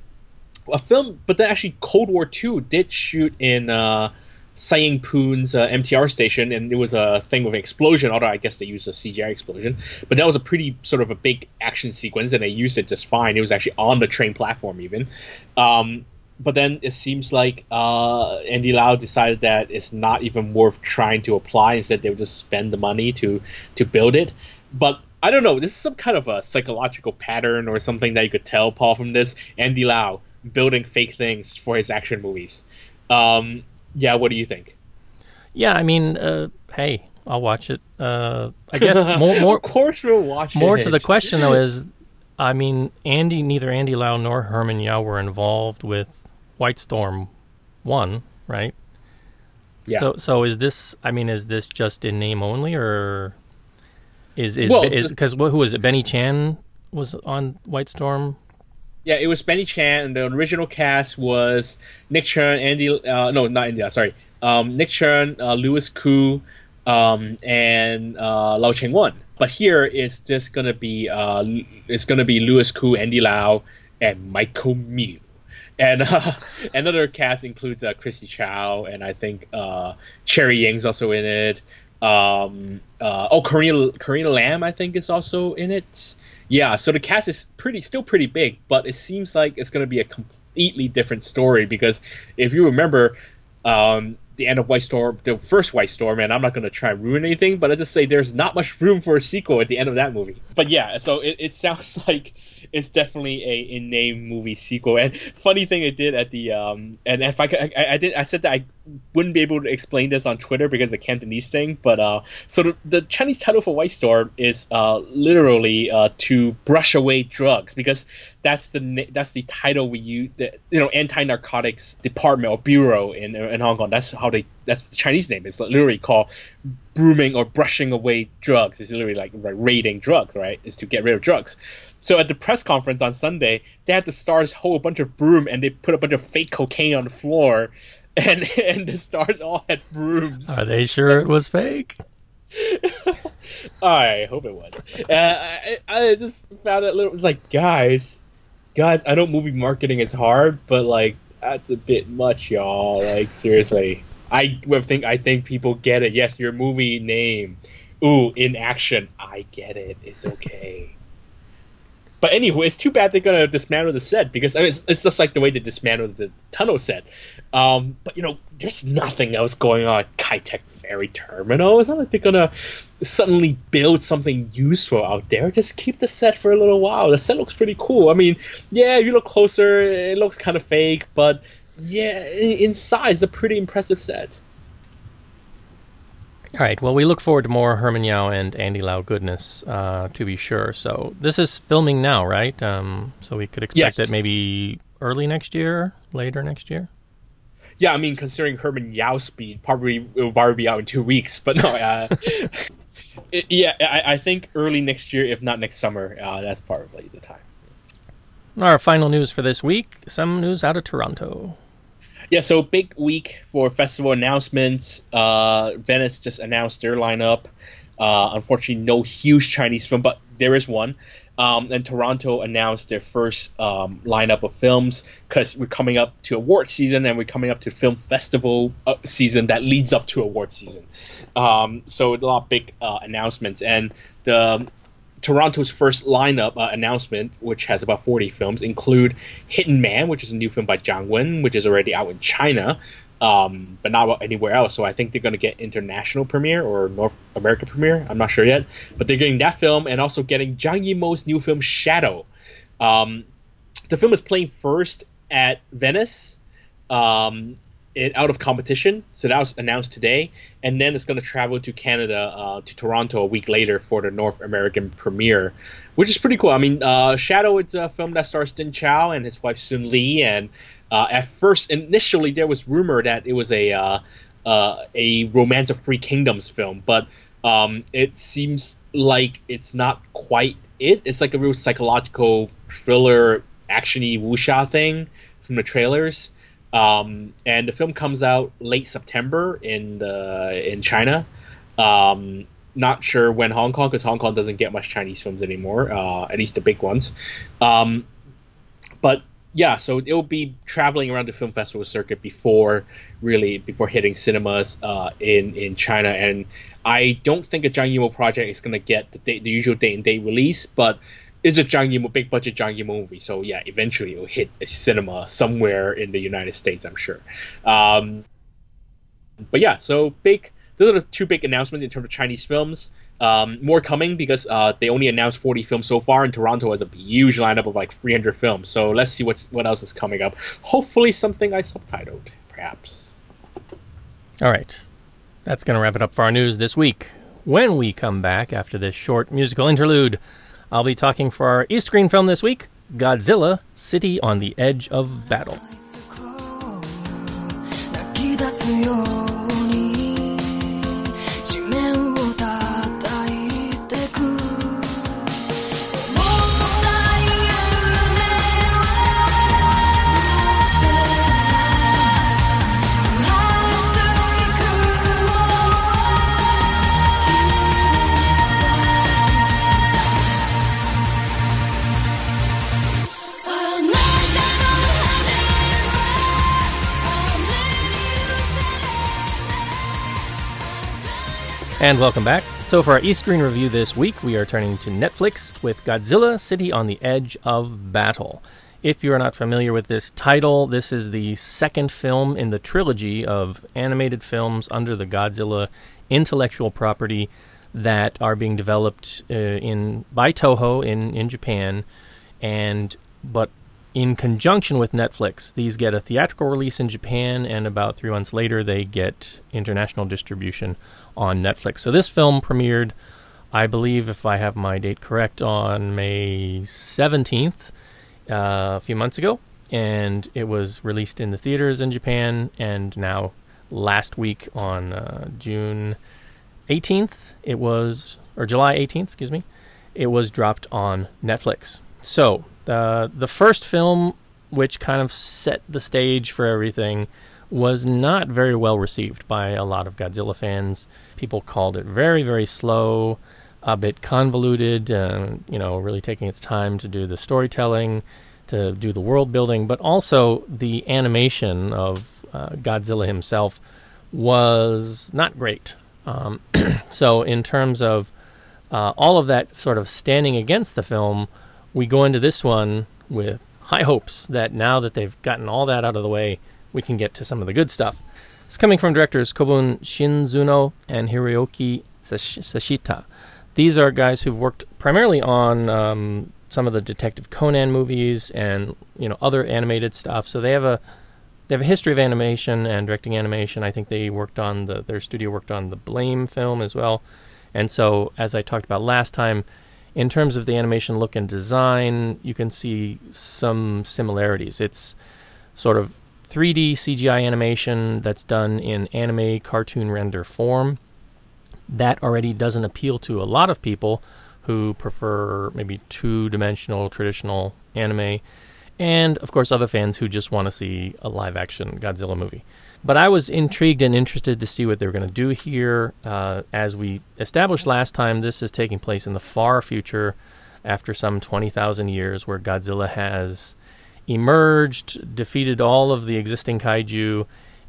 a film, but then actually Cold War II did shoot in uh, Sai Poon's uh, MTR station, and it was a thing with an explosion. Although I guess they used a CGI explosion, but that was a pretty sort of a big action sequence, and they used it just fine. It was actually on the train platform even. Um, but then it seems like uh, Andy Lau decided that it's not even worth trying to apply. Instead, they would just spend the money to to build it. But I don't know. This is some kind of a psychological pattern or something that you could tell, Paul, from this. Andy Lau building fake things for his action movies. Um, yeah, what do you think? Yeah, I mean, uh, hey, I'll watch it. Uh, I guess more, more of course we'll watch more it. to the question though is, I mean, Andy, neither Andy Lau nor Herman Yau were involved with White Storm one, right? Yeah. So, so is this? I mean, is this just in name only, or is is Well, is because who was it? Benny Chan was on White Storm. Yeah, it was Benny Chan, and the original cast was Nick Cheung, Andy. Uh, no, not Andy. uh, Sorry, um, Nick Cheung, uh, Louis Koo, um, and uh, Lau Ching Wan. But here it's just gonna be uh, it's gonna be Louis Koo, Andy Lau, and Michael Miu. And uh, another cast includes uh, Chrissie Chau, and I think uh, Cherry Yang's also in it. Um, uh, oh, Karina Karena Lam, I think, is also in it. Yeah, so the cast is pretty still pretty big, but it seems like it's going to be a completely different story because if you remember um, the end of White Storm, the first White Storm, and I'm not going to try and ruin anything, but I just say there's not much room for a sequel at the end of that movie. But yeah, so it, it sounds like it's definitely a in name movie sequel. And funny thing it did at the um, and if I, could- I I did I said that I wouldn't be able to explain this on Twitter because of the Cantonese thing, but uh, so the, the Chinese title for White Storm is uh literally uh to brush away drugs because that's the that's the title we use the you know anti narcotics department or bureau in in Hong Kong. That's how they that's the Chinese name. It's literally called brooming or brushing away drugs. It's literally like raiding drugs, right? Is to get rid of drugs. So at the press conference on Sunday, they had the stars hold a bunch of broom and they put a bunch of fake cocaine on the floor, and and the stars all had brooms. Are they sure it was fake? I hope it was. Uh, I, I just found it a little. It's like guys, guys. I know movie marketing is hard, but like that's a bit much, y'all. Like seriously, I think I think people get it. Yes, your movie name. Ooh, in action. I get it. It's okay. But anyway, it's too bad they're gonna dismantle the set because I mean, it's, it's just like the way they dismantled the tunnel set. Um, but you know, there's nothing else going on at Tak Ferry Terminal. It's not like they're gonna suddenly build something useful out there. Just keep the set for a little while. The set looks pretty cool. I mean, yeah, you look closer, it looks kind of fake, but yeah, inside it's a pretty impressive set. All right. Well, we look forward to more Herman Yau and Andy Lau goodness, uh, to be sure. So this is filming now, right? Um, so we could expect Yes. it maybe early next year, later next year. Yeah, I mean, considering Herman Yau speed, probably it will probably be out in two weeks. But no, uh, it- yeah, I, I think early next year, if not next summer. Uh, that's probably the time. Our final news for this week: some news out of Toronto. Yeah, so big week for festival announcements. Uh, Venice just announced their lineup. Uh, unfortunately, no huge Chinese film, but there is one. Um, and Toronto announced their first um, lineup of films because we're coming up to award season and we're coming up to film festival uh, season that leads up to award season. Um, so a lot of big uh, announcements. And the Toronto's first lineup uh, announcement, which has about 40 films, include Hidden Man, which is a new film by Jiang Wen, which is already out in China, um, but not anywhere else. So I think they're going to get international premiere or North America premiere. I'm not sure yet, but they're getting that film and also getting Zhang Yimou's new film Shadow. Um, the film is playing first at Venice. Um, it, out of competition, so that was announced today, and then it's going to travel to Canada, uh, to Toronto a week later for the North American premiere, which is pretty cool. I mean, uh, Shadow it's a film that stars Deng Chao and his wife Sun Li, and uh, at first, initially, there was rumor that it was a uh, uh, a Romance of Three Kingdoms film, but um, it seems like it's not quite it. It's like a real psychological thriller, actiony wuxia thing from the trailers. Um, and the film comes out late September in the, in China. Um, not sure when Hong Kong, because Hong Kong doesn't get much Chinese films anymore, uh, at least the big ones. Um, but yeah, so it'll be traveling around the film festival circuit before really before hitting cinemas uh, in in China. And I don't think a Zhang Yimou project is gonna get the, day, the usual day and date release, but it's a Zhang Yimou big budget Zhang Yimou movie. So yeah, eventually it'll hit a cinema somewhere in the United States, I'm sure. Um, but yeah, so big. Those are the two big announcements in terms of Chinese films. Um, more coming because uh, they only announced 40 films so far, and Toronto has a huge lineup of like 300 films. So let's see what's what else is coming up. Hopefully, something I subtitled, perhaps. All right. That's going to wrap it up for our news this week. When we come back after this short musical interlude, I'll be talking for our East Screen film this week Godzilla City on the Edge of Battle. And welcome back. So, for our East Screen review this week, we are turning to Netflix with Godzilla City on the Edge of Battle. If you are not familiar with this title, this is the second film in the trilogy of animated films under the Godzilla intellectual property that are being developed uh, in by Toho in, in Japan, and but in conjunction with Netflix. These get a theatrical release in Japan, and about three months later, they get international distribution on Netflix. So this film premiered, I believe, if I have my date correct, on May 17th, uh, a few months ago, and it was released in the theaters in Japan, and now last week on uh, June 18th, it was, or July 18th, excuse me, it was dropped on Netflix. So, the the first film, which kind of set the stage for everything, was not very well received by a lot of Godzilla fans. People called it very, very slow, a bit convoluted, uh, you know, really taking its time to do the storytelling, to do the world building, but also the animation of uh, Godzilla himself was not great. Um, so, in terms of uh, all of that sort of standing against the film, we go into this one with high hopes that now that they've gotten all that out of the way, we can get to some of the good stuff. It's coming from directors Kobun Shizuno and Hiroyuki Sash- Sashita. These are guys who've worked primarily on um, some of the Detective Conan movies and you know other animated stuff. So they have a they have a history of animation and directing animation. I think they worked on the their studio worked on the Blame film as well. And so as I talked about last time, in terms of the animation look and design, you can see some similarities. It's sort of 3D CGI animation that's done in anime cartoon render form. That already doesn't appeal to a lot of people who prefer maybe two dimensional traditional anime, and of course, other fans who just want to see a live action Godzilla movie. But I was intrigued and interested to see what they were going to do here. Uh, as we established last time, this is taking place in the far future after some 20,000 years, where Godzilla has emerged, defeated all of the existing kaiju,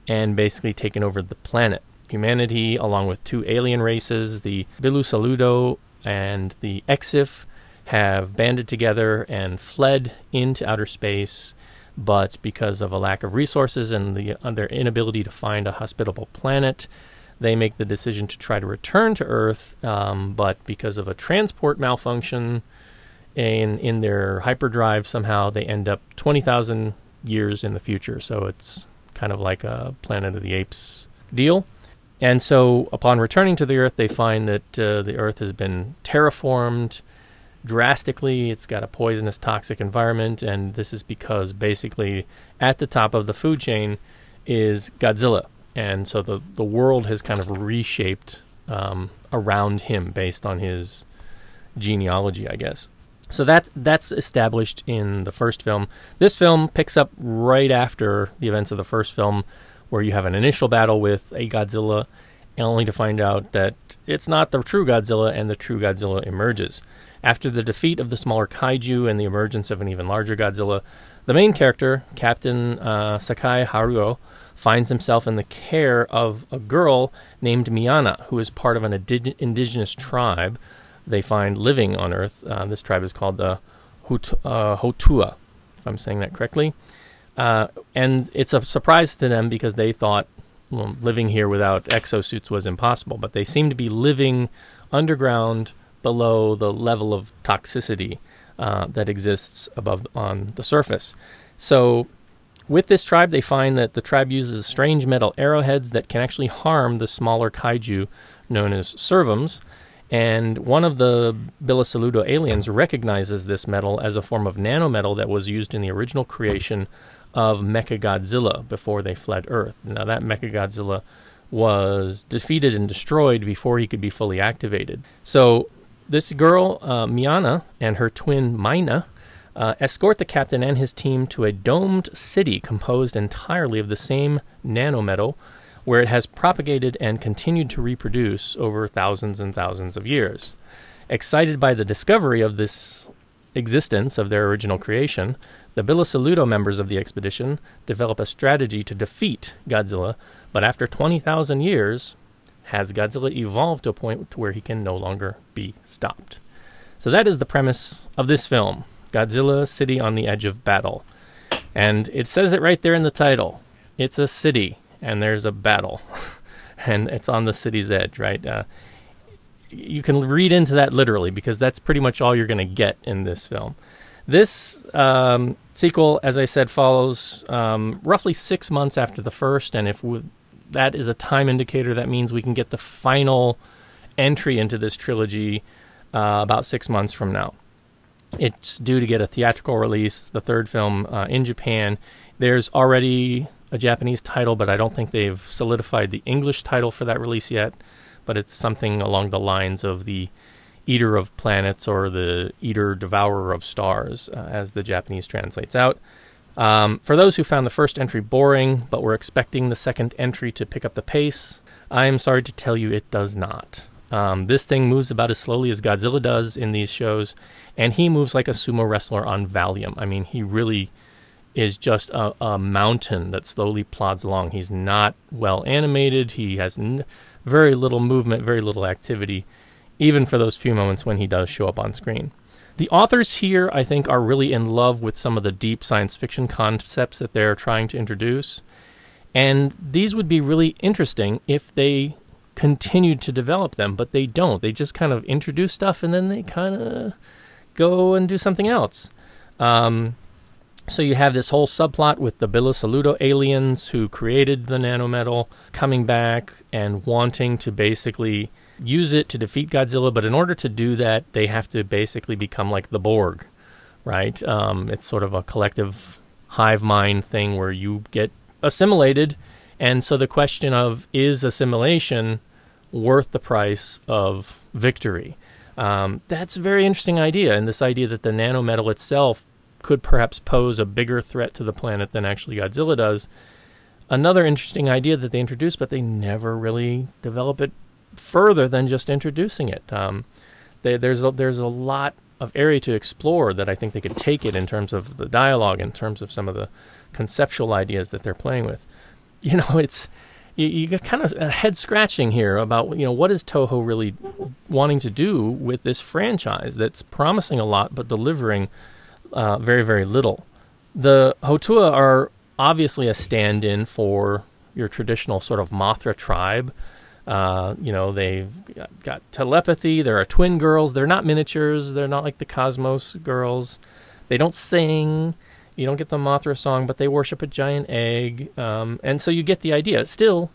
and basically taken over the planet. Humanity, along with two alien races, the Bilusaludo and the Exif, have banded together and fled into outer space but because of a lack of resources and the, uh, their inability to find a hospitable planet, they make the decision to try to return to Earth. Um, but because of a transport malfunction in in their hyperdrive, somehow they end up twenty thousand years in the future. So it's kind of like a Planet of the Apes deal. And so, upon returning to the Earth, they find that uh, the Earth has been terraformed drastically. It's got a poisonous, toxic environment, and this is because basically at the top of the food chain is Godzilla. and so the the world has kind of reshaped um, around him based on his genealogy, I guess. So that that's established in the first film. This film picks up right after the events of the first film, where you have an initial battle with a Godzilla, only to find out that it's not the true Godzilla, and the true Godzilla emerges. After the defeat of the smaller kaiju and the emergence of an even larger Godzilla, the main character, Captain uh, Sakai Haruo, finds himself in the care of a girl named Miana, who is part of an indi- indigenous tribe they find living on Earth. Uh, this tribe is called the Hut- uh, Houtua, if I'm saying that correctly. Uh, and it's a surprise to them because they thought well, living here without exosuits was impossible, but they seem to be living underground below the level of toxicity uh, that exists above on the surface. So, with this tribe, they find that the tribe uses strange metal arrowheads that can actually harm the smaller kaiju known as servums. And one of the Bilusaludo aliens recognizes this metal as a form of nanometal that was used in the original creation of Mechagodzilla before they fled Earth. Now, that Mechagodzilla was defeated and destroyed before he could be fully activated. So, this girl, uh, Miana, and her twin Mina uh, escort the captain and his team to a domed city composed entirely of the same nanometal, where it has propagated and continued to reproduce over thousands and thousands of years. Excited by the discovery of this existence of their original creation, the Bilusaludo members of the expedition develop a strategy to defeat Godzilla, but after 20,000 years, has Godzilla evolved to a point where he can no longer be stopped. So that is the premise of this film Godzilla City on the Edge of Battle. And it says it right there in the title. It's a city, and there's a battle, and it's on the city's edge, right? Uh, you can read into that literally because that's pretty much all you're going to get in this film. This um, sequel, as I said, follows um, roughly six months after the first, and if we, that is a time indicator, that means we can get the final entry into this trilogy uh, about six months from now. It's due to get a theatrical release, the third film uh, in Japan. There's already a Japanese title, but I don't think they've solidified the English title for that release yet. But it's something along the lines of the Eater of Planets or the Eater Devourer of Stars, uh, as the Japanese translates out. Um, for those who found the first entry boring, but were expecting the second entry to pick up the pace, I am sorry to tell you it does not. Um, this thing moves about as slowly as Godzilla does in these shows, and he moves like a sumo wrestler on Valium. I mean, he really is just a, a mountain that slowly plods along. He's not well animated. He has n- very little movement, very little activity, even for those few moments when he does show up on screen. The authors here, I think, are really in love with some of the deep science fiction concepts that they're trying to introduce. And these would be really interesting if they continued to develop them, but they don't. They just kind of introduce stuff and then they kind of go and do something else. Um, so you have this whole subplot with the Bilusaludo aliens who created the nanometal coming back and wanting to basically use it to defeat Godzilla, but in order to do that, they have to basically become like the Borg, right? Um, it's sort of a collective hive mind thing where you get assimilated. And so the question of is assimilation worth the price of victory? Um, that's a very interesting idea, and this idea that the nanometal itself could perhaps pose a bigger threat to the planet than actually Godzilla does. Another interesting idea that they introduced, but they never really develop it further than just introducing it. Um, they, there's a, there's a lot of area to explore that I think they could take it in terms of the dialogue, in terms of some of the conceptual ideas that they're playing with. You know, it's you, you get kind of a head scratching here about you know what is Toho really wanting to do with this franchise that's promising a lot but delivering uh, very very little. The Houtua are obviously a stand-in for your traditional sort of Mothra tribe. Uh, you know, they've got, got telepathy. There are twin girls. They're not miniatures. They're not like the Cosmos girls. They don't sing. You don't get the Mothra song, but they worship a giant egg. Um, and so you get the idea. Still,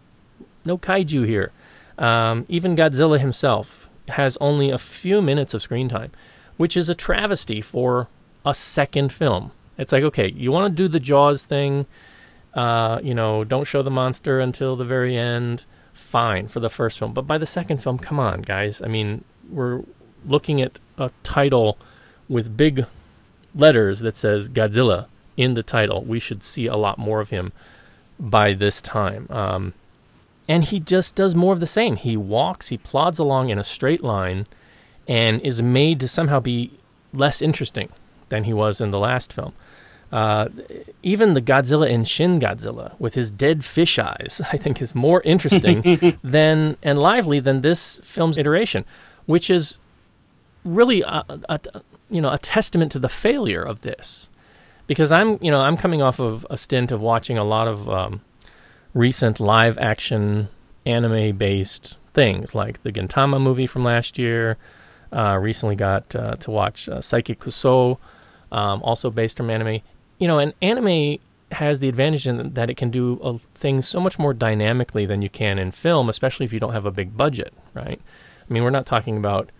no kaiju here. Um, even Godzilla himself has only a few minutes of screen time, which is a travesty for a second film. It's like, okay, you want to do the Jaws thing, Uh, you know, don't show the monster until the very end. Fine for the first film, but by the second film, come on, guys. I mean, we're looking at a title with big letters that says Godzilla in the title. We should see a lot more of him by this time. Um, and he just does more of the same. He walks, he plods along in a straight line, and is made to somehow be less interesting than he was in the last film. Uh, even the Godzilla in Shin Godzilla with his dead fish eyes, I think, is more interesting than and lively than this film's iteration, which is really a, a, you know a testament to the failure of this. Because I'm you know I'm coming off of a stint of watching a lot of um, recent live action anime based things like the Gintama movie from last year. Uh, recently got uh, to watch uh, Saiki Kusuo, um, also based from anime. You know, and anime has the advantage in that it can do uh, things so much more dynamically than you can in film, especially if you don't have a big budget, right? I mean, we're not talking about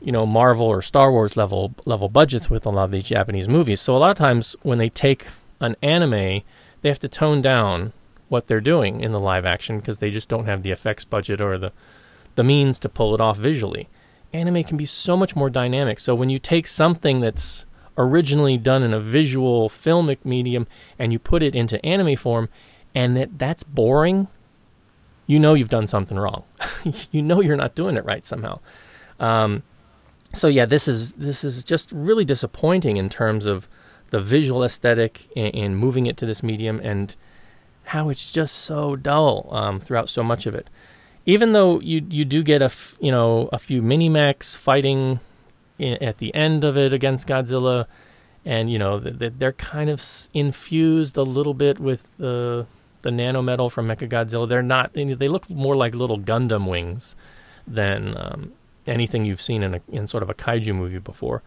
you know Marvel or Star Wars level level budgets with a lot of these Japanese movies. So a lot of times when they take an anime, they have to tone down what they're doing in the live action because they just don't have the effects budget or the the means to pull it off visually. Anime can be so much more dynamic. So when you take something that's originally done in a visual filmic medium and you put it into anime form and that that's boring, you know you've done something wrong. you know you're not doing it right somehow. Um, so yeah, this is this is just really disappointing in terms of the visual aesthetic and, moving it to this medium and how it's just so dull um, throughout so much of it. Even though you you do get a f- you know a few mini mechs fighting in, at the end of it against Godzilla, and you know th- th- they're kind of infused a little bit with the the nanometal from Mechagodzilla. They're not they look more like little Gundam wings than um, anything you've seen in a, in sort of a kaiju movie before.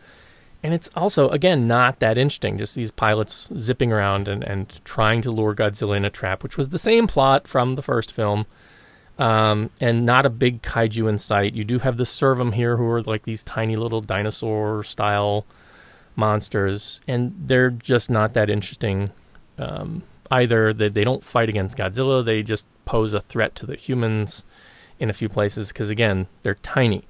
And it's also, again, not that interesting. Just these pilots zipping around and, and trying to lure Godzilla in a trap, which was the same plot from the first film. Um, and not a big kaiju in sight. You do have the Servum here, who are like these tiny little dinosaur style monsters, and they're just not that interesting um, either. They, they don't fight against Godzilla, they just pose a threat to the humans in a few places because, again, they're tiny.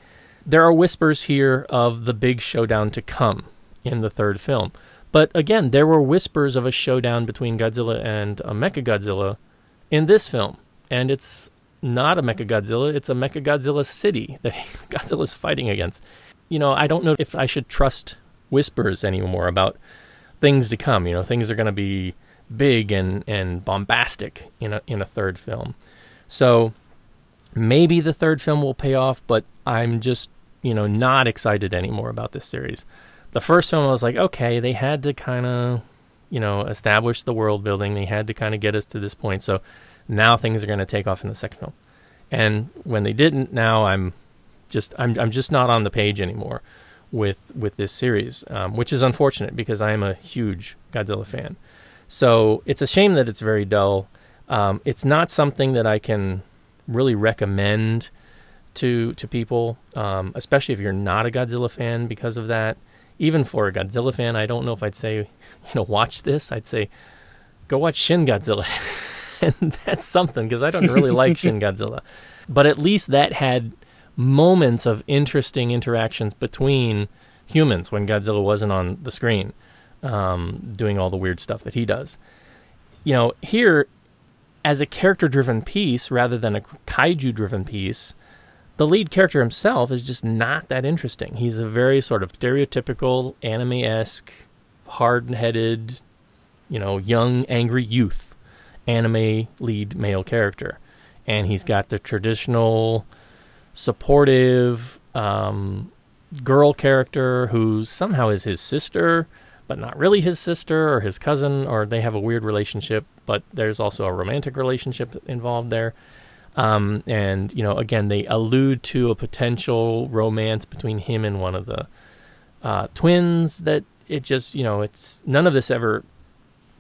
There are whispers here of the big showdown to come in the third film. But again, there were whispers of a showdown between Godzilla and a Mechagodzilla in this film. And it's not a Mecha Godzilla, it's a Mecha Godzilla city that Godzilla's fighting against. You know, I don't know if I should trust whispers anymore about things to come. You know, things are going to be big and, and bombastic in a, in a third film. So maybe the third film will pay off, but I'm just, you know, not excited anymore about this series. The first film, I was like, okay, they had to kind of, you know, establish the world building. They had to kind of get us to this point. So now things are going to take off in the second film. And when they didn't, now I'm just, I'm, I'm just not on the page anymore with with this series, um, which is unfortunate because I am a huge Godzilla fan. So it's a shame that it's very dull. Um, it's not something that I can really recommend to to people, um, especially if you're not a Godzilla fan. Because of that, even for a Godzilla fan, I don't know if I'd say, you know, watch this. I'd say, go watch Shin Godzilla, and that's something because I don't really like Shin Godzilla, but at least that had moments of interesting interactions between humans when Godzilla wasn't on the screen, um, doing all the weird stuff that he does. You know, here as a character driven piece rather than a kaiju driven piece, the lead character himself is just not that interesting. He's a very sort of stereotypical anime esque, hard headed, you know, young, angry youth anime lead male character. And he's got the traditional supportive um, girl character who somehow is his sister but not really his sister or his cousin, or they have a weird relationship, but there's also a romantic relationship involved there. Um, and, you know, again, they allude to a potential romance between him and one of the uh, twins that it just, you know, it's none of this ever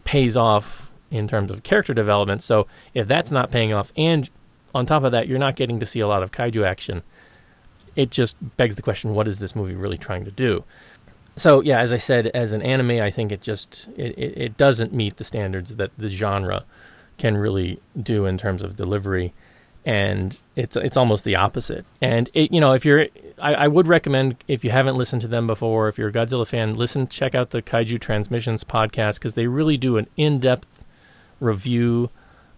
pays off in terms of character development. So if that's not paying off, and on top of that, you're not getting to see a lot of kaiju action, it just begs the question what is this movie really trying to do? so yeah, as I said, as an anime, I think it just it, it, it doesn't meet the standards that the genre can really do in terms of delivery, and it's it's almost the opposite. And it, you know, if you're, I, I would recommend if you haven't listened to them before, if you're a Godzilla fan, listen, check out the Kaiju Transmissions podcast because they really do an in-depth review,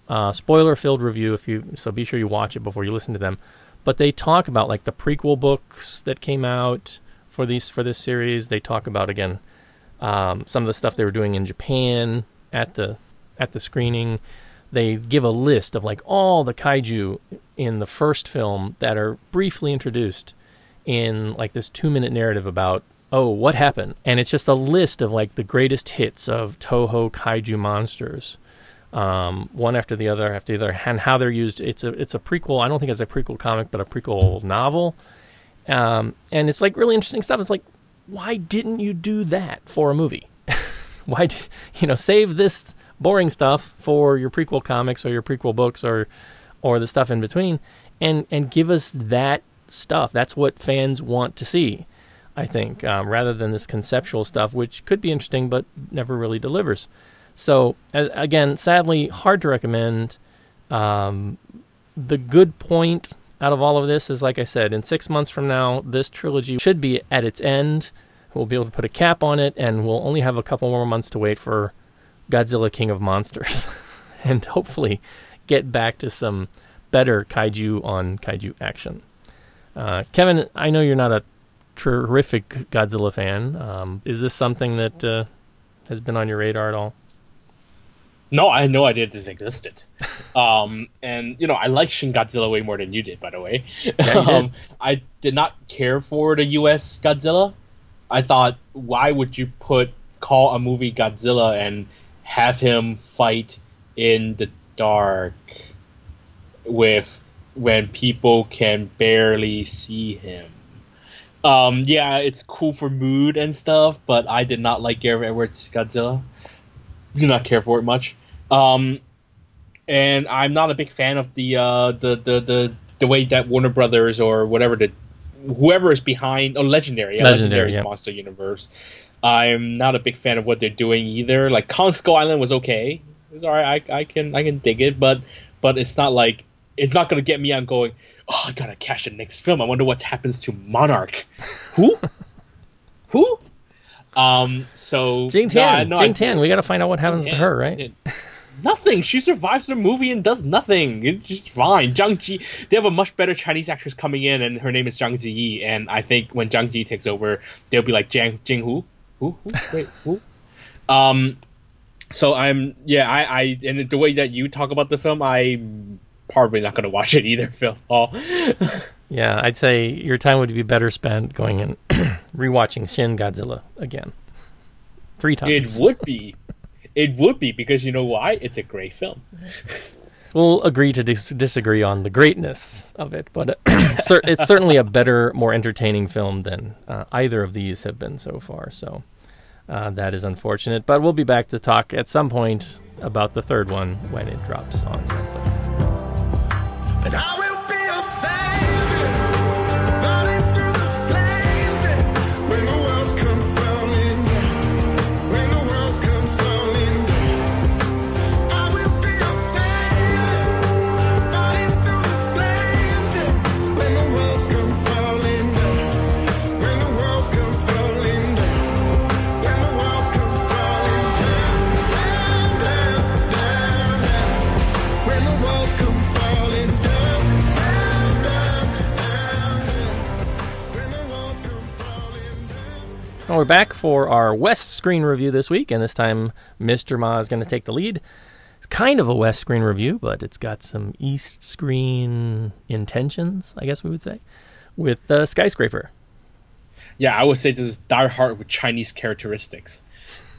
uh, spoiler-filled review. If you so, be sure you watch it before you listen to them. But they talk about like the prequel books that came out for these for this series. They talk about again um, some of the stuff they were doing in Japan at the at the screening. They give a list of like all the kaiju in the first film that are briefly introduced in like this two minute narrative about oh what happened, and it's just a list of like the greatest hits of Toho kaiju monsters. Um, one after the other after the other, and how they're used. It's a it's a prequel. I don't think it's a prequel comic, but a prequel novel um, and it's like really interesting stuff. It's like, why didn't you do that for a movie? why, did, you know, save this boring stuff for your prequel comics or your prequel books or, or the stuff in between, and and give us that stuff. That's what fans want to see. I think, um, rather than this conceptual stuff, which could be interesting but never really delivers. So, again, sadly, hard to recommend. Um, the good point out of all of this is, like I said, in six months from now, this trilogy should be at its end. We'll be able to put a cap on it, and we'll only have a couple more months to wait for Godzilla King of Monsters, and hopefully get back to some better kaiju on kaiju action. Uh, Kevin, I know you're not a terrific Godzilla fan. Um, is this something that uh, has been on your radar at all? No, I had no idea this existed. Um, and you know, I like Shin Godzilla way more than you did, by the way. Yeah, um, I did not care for the U.S. Godzilla. I thought, why would you put call a movie Godzilla and have him fight in the dark with when people can barely see him? Um, yeah, it's cool for mood and stuff, but I did not like Gareth Edwards' Godzilla. Do not care for it much. Um, and I'm not a big fan of the uh, the, the the the way that Warner Brothers or whatever the whoever is behind or Legendary, yeah, Legendary, Legendary's yeah. Monster Universe. I'm not a big fan of what they're doing either. Like Kong Skull Island was okay. It's alright. I, I can I can dig it, but but it's not like it's not gonna get me on going. Oh, I gotta catch the next film. I wonder what happens to Monarch. Who? Who? Um. So Jing no, Tian, no, I- Jing Tian, we got to find out what happens to yeah, her, right? Nothing. She survives the movie and does nothing. It's just fine. Zhang Ji. They have a much better Chinese actress coming in, and her name is Zhang Ziyi. And I think when Zhang Ji takes over, they'll be like Jang Jing Hu, who, who, wait, who? Um. So I'm yeah. I I and the way that you talk about the film, I'm probably not gonna watch it either. Phil. Paul. Yeah, I'd say your time would be better spent going and rewatching Shin Godzilla again. Three times. it would be. It would be because you know why? It's a great film. We'll agree to dis- disagree on the greatness of it, but it's certainly a better, more entertaining film than uh, either of these have been so far. So uh, that is unfortunate. But we'll be back to talk at some point about the third one when it drops on Netflix. We're back for our West Screen review this week, and this time Mr. Ma is going to take the lead. It's kind of a West Screen review, but it's got some East Screen intentions, I guess we would say, with uh, Skyscraper. yeah, I would say this is Die Hard with Chinese characteristics.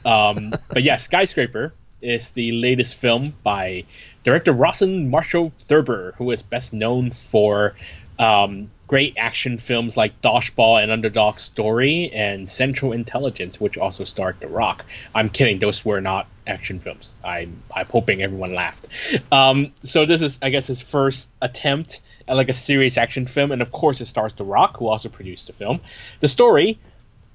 Um, but yeah, Skyscraper is the latest film by director Rawson Marshall Thurber, who is best known for um, great action films like Dodgeball and Underdog Story and Central Intelligence, which also starred The Rock. I'm kidding; those were not action films. I'm I'm hoping everyone laughed. Um, so this is, I guess, his first attempt at like a serious action film, and of course, it stars The Rock, who also produced the film. The story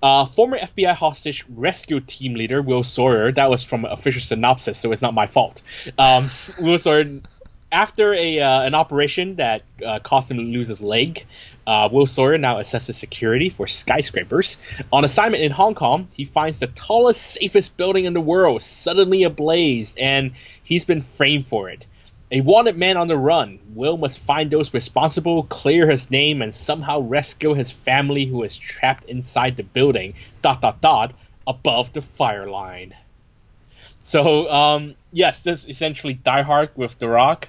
Uh, former FBI hostage rescue team leader Will Sawyer. That was from official synopsis, so it's not my fault. Um, Will Sawyer, after a uh, an operation that uh, caused him to lose his leg, uh, Will Sawyer now assesses security for skyscrapers. On assignment in Hong Kong, he finds the tallest, safest building in the world suddenly ablaze, and he's been framed for it. A wanted man on the run, Will must find those responsible, clear his name, and somehow rescue his family who is trapped inside the building. Dot dot dot above the fire line. So, um, yes, this is essentially Die Hard with The Rock,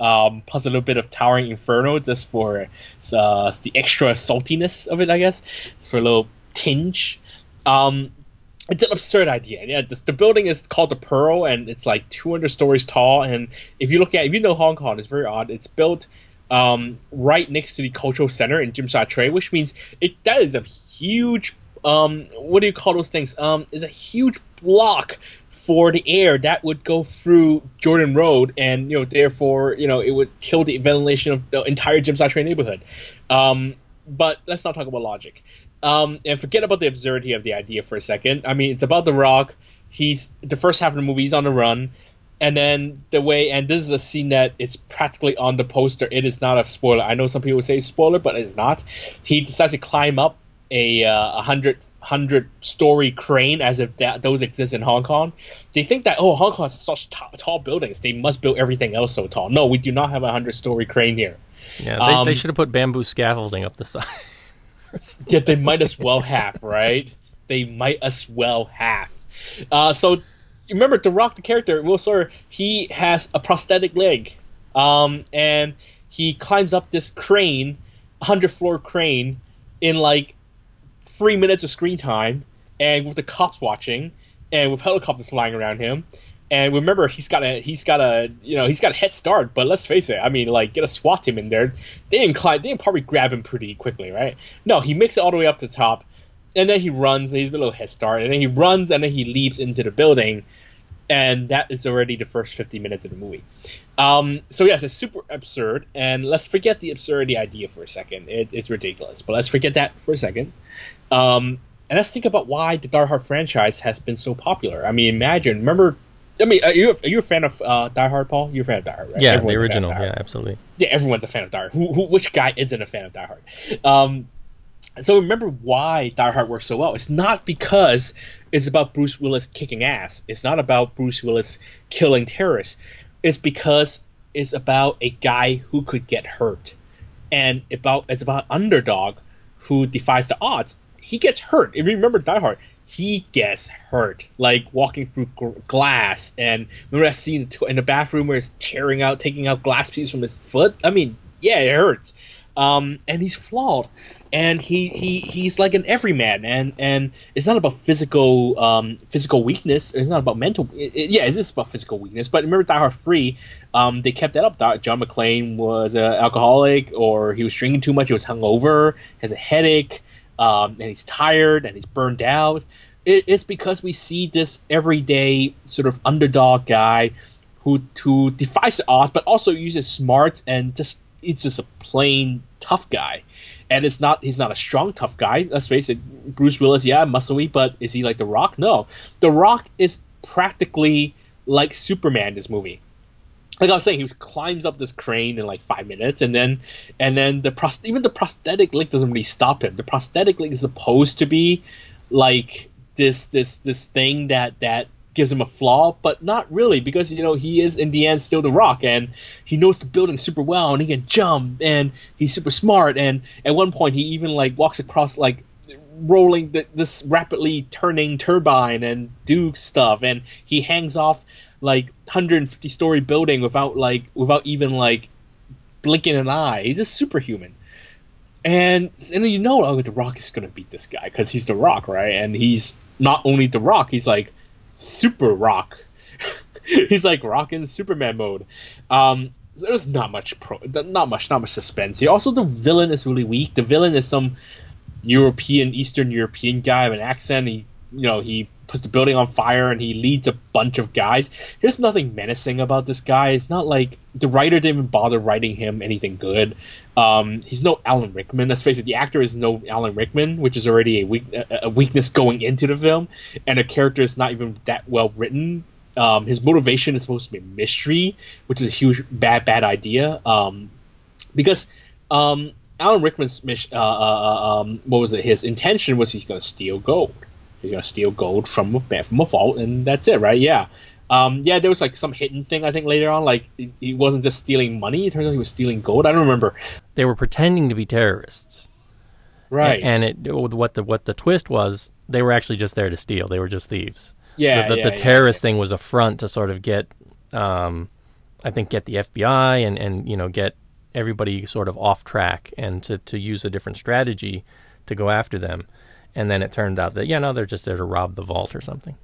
um, plus a little bit of Towering Inferno just for uh, the extra saltiness of it, I guess, for a little tinge. Um, it's an absurd idea. Yeah, this, the building is called the Pearl, and it's like 200 stories tall. And if you look at, if you know Hong Kong, it's very odd. It's built um, right next to the cultural center in Tsim Sha Tsui, which means it that is a huge. Um, what do you call those things? Um, is a huge block for the air that would go through Jordan Road, and you know, therefore, you know, it would kill the ventilation of the entire Tsim Sha neighborhood. Um, but let's not talk about logic. Um, and forget about the absurdity of the idea for a second. I mean, it's about The Rock. He's the first half of the movie. He's on the run, and then the way. And this is a scene that it's practically on the poster. It is not a spoiler. I know some people say spoiler, but it's not. He decides to climb up a uh, hundred hundred story crane as if that those exist in Hong Kong. They think that oh Hong Kong has such t- tall buildings, they must build everything else so tall. No, we do not have a hundred story crane here. Yeah, they, Um, they should have put bamboo scaffolding up the side. Yeah, they might as well have, right? They might as well have. Uh, so remember, The Rock, the character Will Sawyer, he has a prosthetic leg, um, and he climbs up this crane, hundred floor crane, in like three minutes of screen time, and with the cops watching, and with helicopters flying around him. And remember, he's got a he's got a you know he's got a head start. But let's face it, I mean, like get a SWAT team in there, they didn't climb, they didn't probably grab him pretty quickly, right? No, he makes it all the way up to the top, and then he runs. He's a little head start, and then he runs, and then he leaps into the building, and that is already the first 50 minutes of the movie. Um, so yes, it's super absurd, and let's forget the absurdity idea for a second. It, it's ridiculous, but let's forget that for a second. Um, and let's think about why the Die Hard franchise has been so popular. I mean, imagine, remember. I mean, are you, are you a fan of uh, Die Hard, Paul? You're a fan of Die Hard, right? yeah, Everyone's the a fan of original. Yeah, absolutely. yeah, everyone's a fan of Die Hard. Who, who, which guy isn't a fan of Die Hard? Um, so remember why Die Hard works so well. It's not because it's about Bruce Willis kicking ass. It's not about Bruce Willis killing terrorists. It's because it's about a guy who could get hurt, and about it's about underdog who defies the odds. He gets hurt. If you remember Die Hard, he gets hurt, like walking through glass. And remember that scene in the- in the bathroom where he's tearing out, taking out glass pieces from his foot? I mean, yeah, it hurts. Um, and he's flawed, and he, he he's like an everyman, and and it's not about physical um physical weakness. It's not about mental. It, it- yeah, it is about physical weakness. But remember, Die Hard Three, um, they kept that up. John McClane was an alcoholic, or he was drinking too much. He was hungover, has a headache, um, and he's tired and he's burned out. It, it's because we see this everyday sort of underdog guy who who defies the odds, but also uses smart and just it's just a plain tough guy. And it's not he's not a strong tough guy. Let's face it, Bruce Willis, yeah, muscly, but is he like The Rock? No, The Rock is practically like Superman. This movie like I was saying, he was climbs up this crane in like five minutes, and then and then the pros- even the prosthetic leg doesn't really stop him. The prosthetic leg is supposed to be like this this this thing that that gives him a flaw, but not really because you know he is in the end still the Rock, and he knows the building super well, and he can jump, and he's super smart, and at one point he even like walks across like rolling the, this rapidly turning turbine and do stuff and he hangs off like 150 story building without like without even like blinking an eye. He's just superhuman. And and you know oh, the rock is gonna beat this guy because he's the rock right? And he's not only the rock he's like super rock. He's like rocking superman mode. Um there's not much pro not much not much suspense here. Also the villain is really weak. The villain is some European, Eastern European guy with an accent. He, you know, he puts the building on fire and he leads a bunch of guys. There's nothing menacing about this guy. It's not like the writer didn't even bother writing him anything good. Um, he's no Alan Rickman. Let's face it, the actor is no Alan Rickman, which is already a, weak, a, weakness going into the film, and the character is not even that well written. Um, his motivation is supposed to be mystery, which is a huge bad bad idea. Um, because um, Alan Rickman's mission, uh, uh, um, what was it? His intention was he's going to steal gold. He's going to steal gold from a from a vault, and that's it, right? Yeah. Um, yeah, there was like some hidden thing I think later on. Like he- wasn't just stealing money; it turns out he was stealing gold. I don't remember. They were pretending to be terrorists. Right. And it what the what the twist was, they were actually just there to steal. They were just thieves. yeah. the, the, yeah, the yeah. terrorist thing was a front to sort of get, um, I think, get the FBI and, and you know get everybody sort of off track and to, to use a different strategy to go after them. And then it turned out that yeah, no, they're just there to rob the vault or something.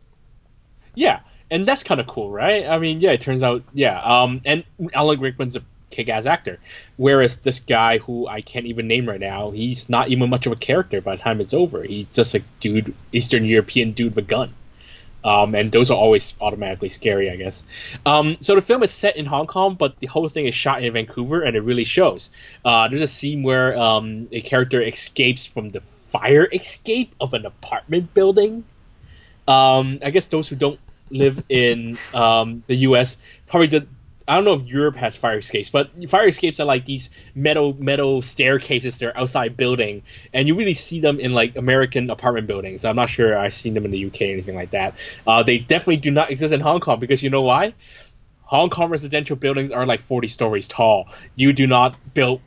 Yeah, and that's kind of cool, right? I mean, yeah, it turns out, yeah. Um, and Alan Rickman's a kick-ass actor, whereas this guy who I can't even name right now, he's not even much of a character by the time it's over. He's just a dude, Eastern European dude with a gun. Um, and those are always automatically scary, I guess. Um, so the film is set in Hong Kong, but the whole thing is shot in Vancouver, and it really shows. Uh, there's a scene where um, a character escapes from the fire escape of an apartment building um, I guess those who don't live in um, the U.S. probably did. I don't know if Europe has fire escapes, but fire escapes are like these metal metal staircases. They're outside building, and you really see them in like American apartment buildings. I'm not sure I've seen them in the UK or anything like that. Uh, they definitely do not exist in Hong Kong because you know why? Hong Kong residential buildings are like 40 stories tall. You do not build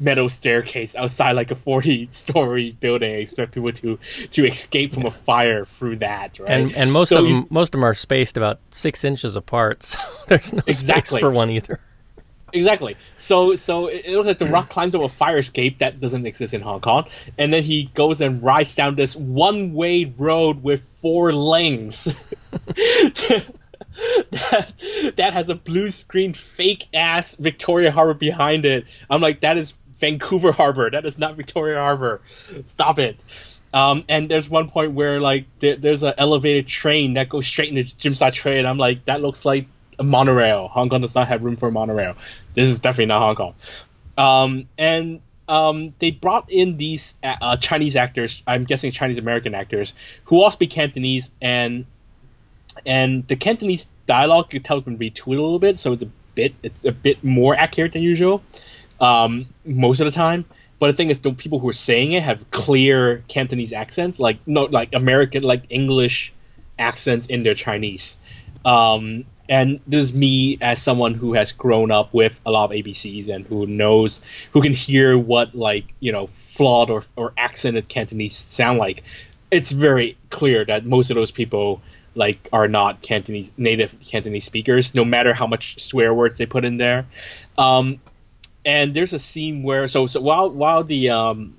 metal staircase outside like a 40 story building and expect people to to escape from a fire through that, right? And and most So of them most of them are spaced about six inches apart, so there's no space for one either. Exactly. So so it, it looks like the rock climbs over a fire escape that doesn't exist in Hong Kong, and then he goes and rides down this one way road with four lanes. that that has a blue screen fake ass Victoria Harbor behind it. I'm like, that is Vancouver Harbor. That is not Victoria Harbor. Stop it. Um, and there's one point where like there, there's an elevated train that goes straight into Jim Sa train. I'm like, that looks like a monorail. Hong Kong does not have room for a monorail. This is definitely not Hong Kong. Um, and um, they brought in these uh, uh, Chinese actors. I'm guessing Chinese American actors who all speak Cantonese, and and the Cantonese dialogue you tell has been retweeted a little bit, so it's a bit it's a bit more accurate than usual. Um, most of the time. But the thing is, the people who are saying it have clear Cantonese accents, like no, like American, like English accents in their Chinese. Um, and this is me as someone who has grown up with a lot of ABCs and who knows, who can hear what like you know flawed or or accented Cantonese sound like. It's very clear that most of those people like are not Cantonese native Cantonese speakers, no matter how much swear words they put in there. Um, and there's a scene where so so while while the um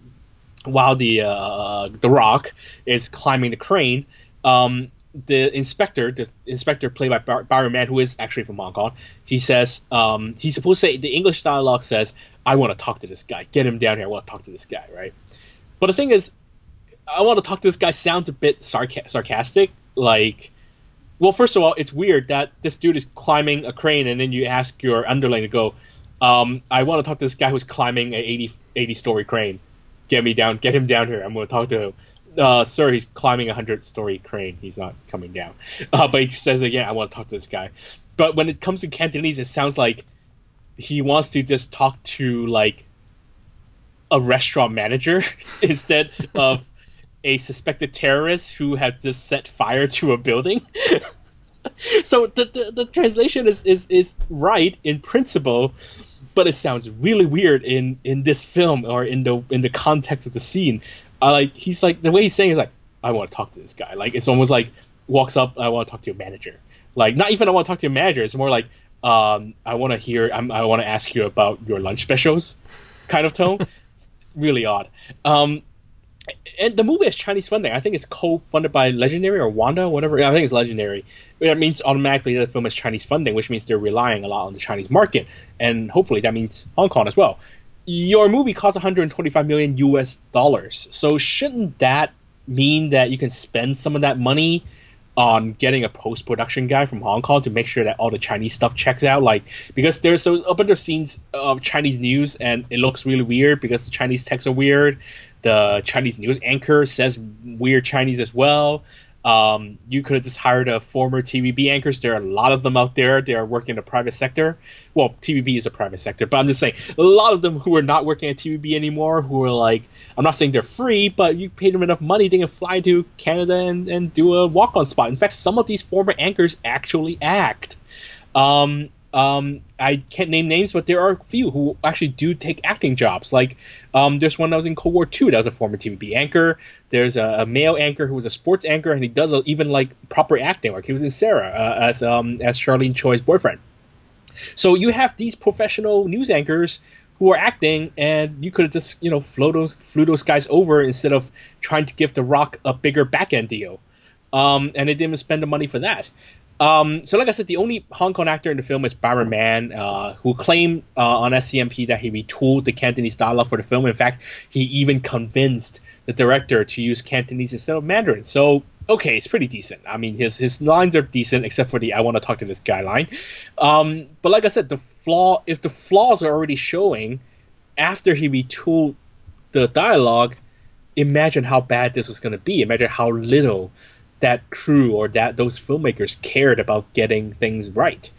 while the uh the rock is climbing the crane um the inspector the inspector played by Bar- Byron Mann who is actually from Hong Kong he says um he's supposed to say the English dialogue says I want to talk to this guy. Get him down here. I want to talk to this guy right? But the thing is I want to talk to this guy sounds a bit sarca- sarcastic like well first of all it's weird that this dude is climbing a crane and then you ask your underling to go um, I want to talk to this guy who's climbing a 80, 80 story crane. Get me down. Get him down here. I'm going to talk to him. Uh, sir, he's climbing a hundred story crane. He's not coming down. Uh, but he says again, I want to talk to this guy. But when it comes to Cantonese, it sounds like he wants to just talk to like a restaurant manager instead of a suspected terrorist who had just set fire to a building. so the, the, the translation is, is, is right in principle, but it sounds really weird in, in this film or in the in the context of the scene. I like he's like the way he's saying is like I want to talk to this guy. Like it's almost like walks up I want to talk to your manager. Like not even I want to talk to your manager. It's more like um, I want to hear I'm, I want to ask you about your lunch specials, kind of tone. Really odd. Um, and the movie has Chinese funding. I think it's co-funded by Legendary or Wanda, whatever. I think it's Legendary. That means automatically the film has Chinese funding, which means they're relying a lot on the Chinese market, and hopefully that means Hong Kong as well. Your movie costs 125 million U.S. dollars, so shouldn't that mean that you can spend some of that money on getting a post production guy from Hong Kong to make sure that all the Chinese stuff checks out. Like because there's so a bunch of scenes of Chinese news and it looks really weird because the Chinese texts are weird. The Chinese news anchor says weird Chinese as well. Um, you could have just hired a former TVB anchors. There are a lot of them out there. They are working in the private sector. Well, TVB is a private sector, but I'm just saying a lot of them who are not working at TVB anymore, who are like, I'm not saying they're free, but you paid them enough money, they can fly to Canada and, and do a walk on spot. In fact, some of these former anchors actually act. Um, um, I can't name names, but there are a few who actually do take acting jobs. Like, um, there's one that was in Cold War II that was a former TVB anchor. There's a, a male anchor who was a sports anchor, and he does a, even like proper acting work. He was in Sara uh, as um, as Charlene Choi's boyfriend. So you have these professional news anchors who are acting, and you could have just you know flew those flew those guys over instead of trying to give The Rock a bigger back end deal. Um, and they didn't even spend the money for that. Um, so, like I said, the only Hong Kong actor in the film is Byron Mann, uh, who claimed uh, on SCMP that he retooled the Cantonese dialogue for the film. In fact, he even convinced the director to use Cantonese instead of Mandarin. So, okay, it's pretty decent. I mean, his his lines are decent, except for the "I want to talk to this guy" line. Um, but like I said, the flaw if the flaws are already showing after he retooled the dialogue, imagine how bad this was going to be. Imagine how little that crew or that those filmmakers cared about getting things right.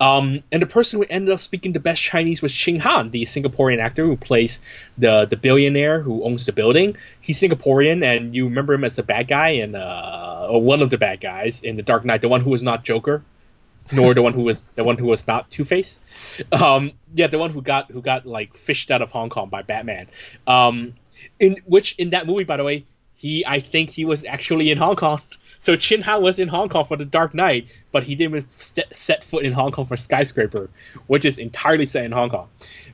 Um, and the person who ended up speaking the best Chinese was Chin Han, the Singaporean actor who plays the the billionaire who owns the building. He's Singaporean, and you remember him as the bad guy in uh, or one of the bad guys in the Dark Knight, the one who was not Joker, nor the one who was the one who was not Two Face. Um, yeah, the one who got who got like fished out of Hong Kong by Batman. Um, in which in that movie, by the way, he I think he was actually in Hong Kong. So Chin Han was in Hong Kong for The Dark Knight, but he didn't st- set foot in Hong Kong for Skyscraper, which is entirely set in Hong Kong.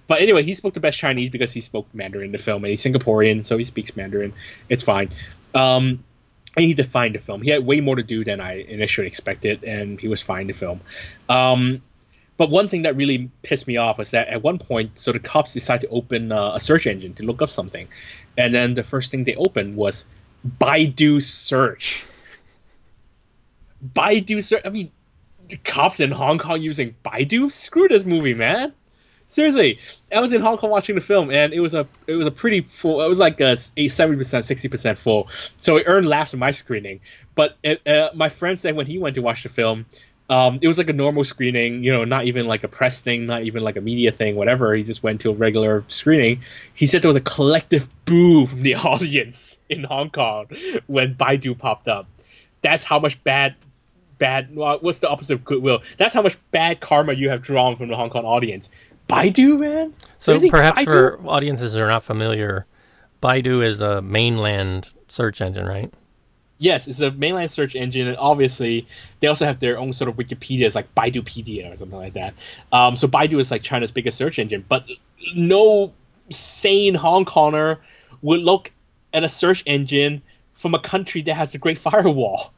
But anyway, he spoke the best Chinese because he spoke Mandarin in the film, and he's Singaporean, so he speaks Mandarin. It's fine. Um, and he defined the film. He had way more to do than I initially expected, and he was fine to film. Um, but one thing that really pissed me off was that at one point, so the cops decided to open uh, a search engine to look up something, and then the first thing they opened was Baidu search. Baidu search. I mean, cops in Hong Kong using Baidu? Screw this movie, man. Seriously, I was in Hong Kong watching the film, and it was a it was a pretty full. It was like a seventy percent, sixty percent full. So it earned laughs in my screening. But it, uh, my friend said when he went to watch the film, um, it was like a normal screening. You know, not even like a press thing, not even like a media thing, whatever. He just went to a regular screening. He said there was a collective boo from the audience in Hong Kong when Baidu popped up. That's how much bad bad. Well, what's the opposite of goodwill? That's how much bad karma you have drawn from the Hong Kong audience. Baidu, man. So perhaps Baidu? for audiences who are not familiar, Baidu is a mainland search engine, right? Yes, it's a mainland search engine, and obviously they also have their own sort of Wikipedias, like Baidupedia or something like that. Um, so Baidu is like China's biggest search engine, but no sane Hong Konger would look at a search engine from a country that has a great firewall.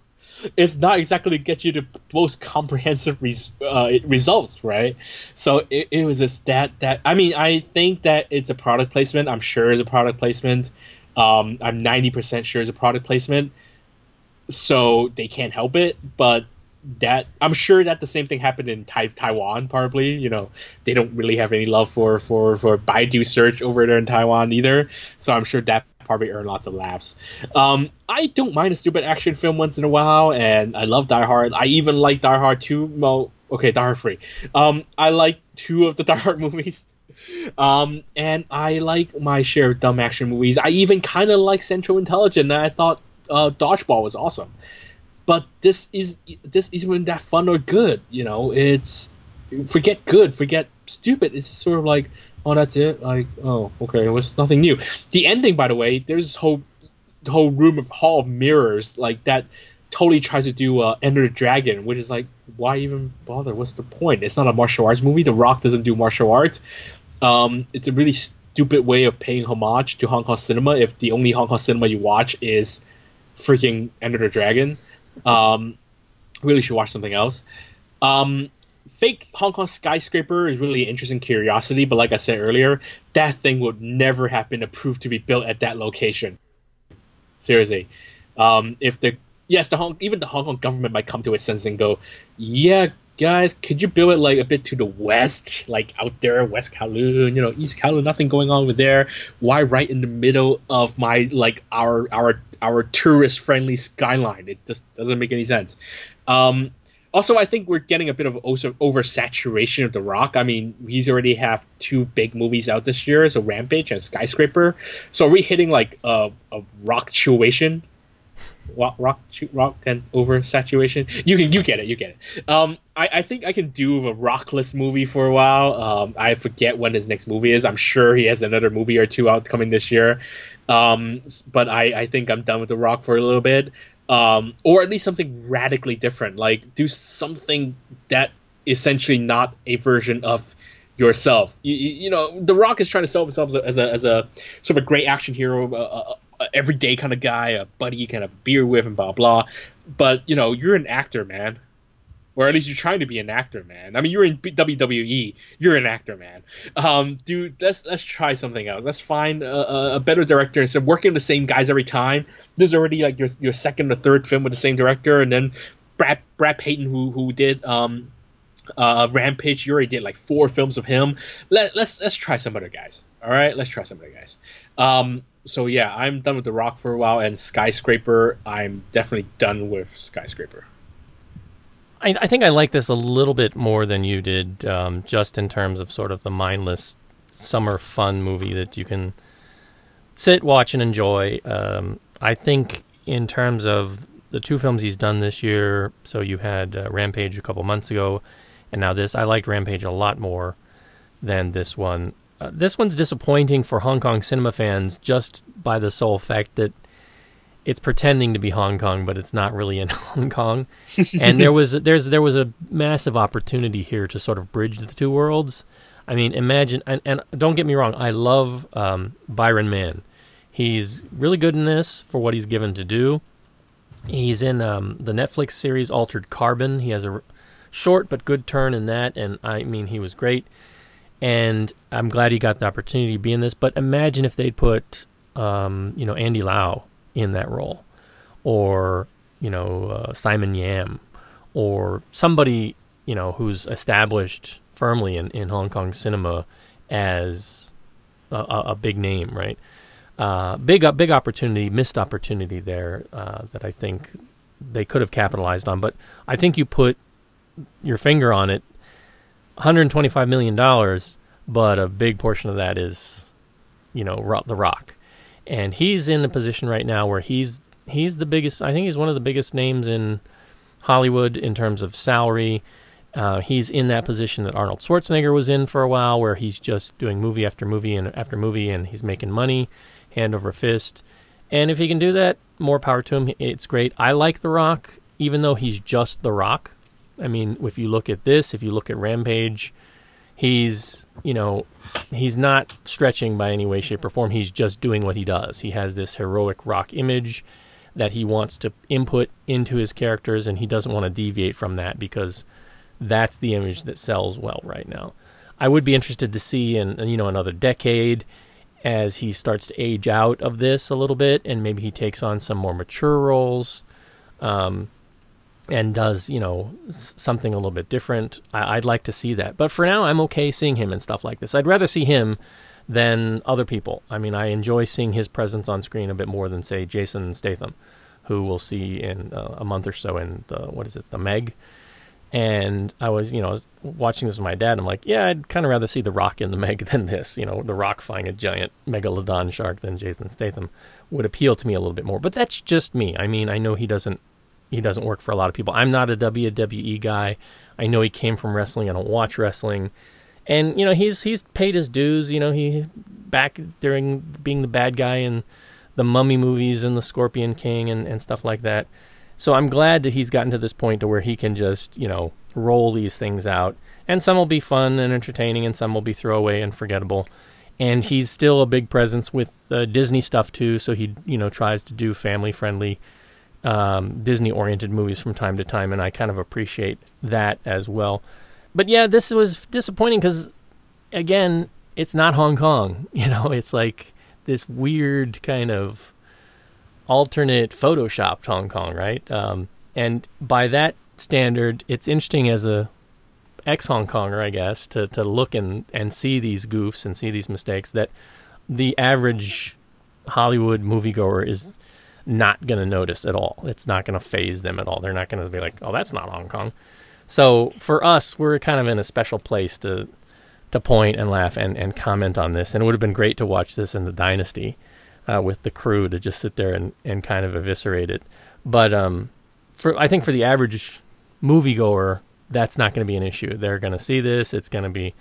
It's not exactly get you the most comprehensive res- uh, results, right? So it, it was just that that I mean I think that it's a product placement. I'm sure it's a product placement. Um, I'm 90% sure it's a product placement so they can't help it. But that I'm sure that the same thing happened in tai- Taiwan. Probably, you know, they don't really have any love for for for Baidu search over there in Taiwan either. So I'm sure that probably earned lots of laughs. Um, I don't mind a stupid action film once in a while, and I love Die Hard. I even like Die Hard two. Well, okay, Die Hard three. Um, I like two of the Die Hard movies. Um, and I like my share of dumb action movies. I even kind of like Central Intelligence. And I thought uh, Dodgeball was awesome, but this is this isn't that fun or good. You know, it's forget good, forget stupid. It's sort of like, oh, that's it. Like, oh, okay, it was nothing new. The ending, by the way, there's this whole whole room of hall of mirrors like that. Totally tries to do uh, Enter the Dragon, which is like, why even bother? What's the point? It's not a martial arts movie. The Rock doesn't do martial arts. Um, it's a really stupid way of paying homage to Hong Kong cinema. If the only Hong Kong cinema you watch is freaking Enter the Dragon, um, really should watch something else. Um, fake Hong Kong skyscraper is really an interesting curiosity, but like I said earlier, that thing would never have been approved to be built at that location. Seriously, um, if the yes, the Hong even the Hong Kong government might come to its senses and go, yeah, guys, could you build it like a bit to the west, like out there, West Kowloon, you know, East Kowloon, nothing going on over there. Why right in the middle of my like our our our tourist friendly skyline? It just doesn't make any sense. Um, also, I think we're getting a bit of oversaturation of The Rock. I mean, he's already have two big movies out this year, so Rampage and Skyscraper. So are we hitting like a, a rock situation? Rock, rock, rock, and oversaturation. You can, you get it, you get it. Um, I, I think I can do a rockless movie for a while. Um, I forget when his next movie is. I'm sure he has another movie or two out coming this year. Um, but I, I think I'm done with The Rock for a little bit um, or at least something radically different. Like do something that essentially not a version of yourself. You, you, you know, The Rock is trying to sell himself as a as a, as a sort of a great action hero, a, a, a everyday kind of guy, a buddy you can have beer with, and blah blah. But you know, you're an actor, man. Or at least you're trying to be an actor, man. I mean, you're in WWE. You're an actor, man. Um, dude, let's let's try something else. Let's find a, a- better director instead of working with the same guys every time. This is already like your your second or third film with the same director, and then Brad Brad Peyton, who who did um, uh, Rampage, you already did like four films of him. Let let's let's try some other guys. All right, let's try some other guys. Um, so yeah, I'm done with The Rock for a while, and Skyscraper, I'm definitely done with Skyscraper. I, I think I like this a little bit more than you did, um, just in terms of sort of the mindless summer fun movie that you can sit, watch, and enjoy. Um, I think in terms of the two films he's done this year, so you had uh, Rampage a couple months ago, and now this. I liked Rampage a lot more than this one. Uh, this one's disappointing for Hong Kong cinema fans just by the sole fact that it's pretending to be Hong Kong, but it's not really in Hong Kong. and there was there's there was a massive opportunity here to sort of bridge the two worlds. I mean, imagine and, and don't get me wrong, I love um, Byron Mann. He's really good in this for what he's given to do. He's in um, the Netflix series Altered Carbon. He has a short but good turn in that, and I mean he was great. And I'm glad he got the opportunity to be in this. But imagine if they'd put, um, you know, Andy Lau in that role, or you know uh, Simon Yam, or somebody you know who's established firmly in, in Hong Kong cinema as a, a, a big name, right? Uh, big big opportunity, missed opportunity there uh, that I think they could have capitalized on. But I think you put your finger on it. 125 million dollars, but a big portion of that is, you know, The Rock, and he's in a position right now where he's he's the biggest. I think he's one of the biggest names in Hollywood in terms of salary. Uh, he's in that position that Arnold Schwarzenegger was in for a while, where he's just doing movie after movie and after movie, and he's making money hand over fist. And if he can do that, more power to him. It's great. I like The Rock, even though he's just The Rock. I mean, if you look at this, if you look at Rampage, he's you know he's not stretching by any way, shape, or form. He's just doing what he does. He has this heroic rock image that he wants to input into his characters, and he doesn't want to deviate from that because that's the image that sells well right now. I would be interested to see in you know another decade as he starts to age out of this a little bit, and maybe he takes on some more mature roles. Um, and does you know something a little bit different. I- I'd like to see that, but for now, I'm okay seeing him and stuff like this. I'd rather see him than other people. I mean, I enjoy seeing his presence on screen a bit more than say Jason Statham, who we'll see in uh, a month or so in the what is it, the Meg. And I was, you know, was watching this with my dad. I'm like, yeah, I'd kind of rather see The Rock in the Meg than this. You know, The Rock fighting a giant megalodon shark than Jason Statham would appeal to me a little bit more. But that's just me. I mean, I know he doesn't he doesn't work for a lot of people. I'm not a WWE guy. I know he came from wrestling. I don't watch wrestling, and you know he's he's paid his dues. You know he back during being the bad guy in the Mummy movies and the Scorpion King and, and stuff like that. So I'm glad that he's gotten to this point to where he can just you know roll these things out, and some will be fun and entertaining, and some will be throwaway and forgettable. And he's still a big presence with uh, Disney stuff too. So he you know tries to do family friendly um, Disney oriented movies from time to time, and I kind of appreciate that as well. But yeah, this was disappointing because, again, it's not Hong Kong. You know, it's like this weird kind of alternate photoshopped Hong Kong, right? Um, and by that standard, it's interesting as a ex Hong Konger, I guess, to, to look and, and see these goofs and see these mistakes that the average Hollywood moviegoer is not going to notice at all. It's not going to phase them at all. They're not going to be like, "Oh, that's not Hong Kong." So for us, we're kind of in a special place to to point and laugh and, and comment on this. And it would have been great to watch this in the Dynasty uh, with the crew to just sit there and, and kind of eviscerate it. But um, for I think for the average moviegoer, that's not going to be an issue. They're going to see this. It's going to be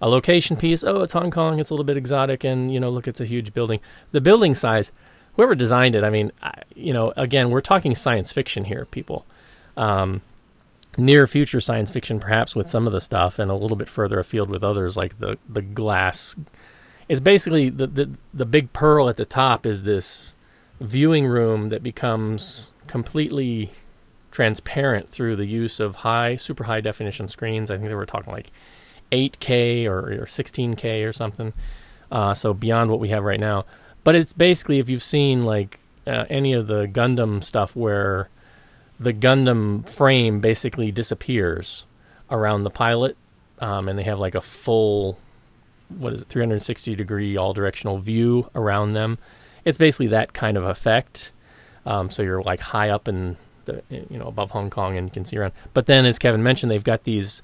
a location piece. Oh, it's Hong Kong. It's a little bit exotic, and you know, look, it's a huge building. The building size, whoever designed it. I mean, I, you know, again, we're talking science fiction here, people. Um, near future science fiction, perhaps with some of the stuff, and a little bit further afield with others, like the the glass. It's basically the the the big pearl at the top is this viewing room that becomes completely transparent through the use of high, super high definition screens. I think they were talking like 8K or, or 16K or something. Uh, so beyond what we have right now. But it's basically if you've seen like uh, any of the Gundam stuff where the Gundam frame basically disappears around the pilot, um, and they have like a full, what is it, 360 degree all directional view around them. It's basically that kind of effect. Um, so you're like high up in the, you know, above Hong Kong and you can see around. But then, as Kevin mentioned, they've got these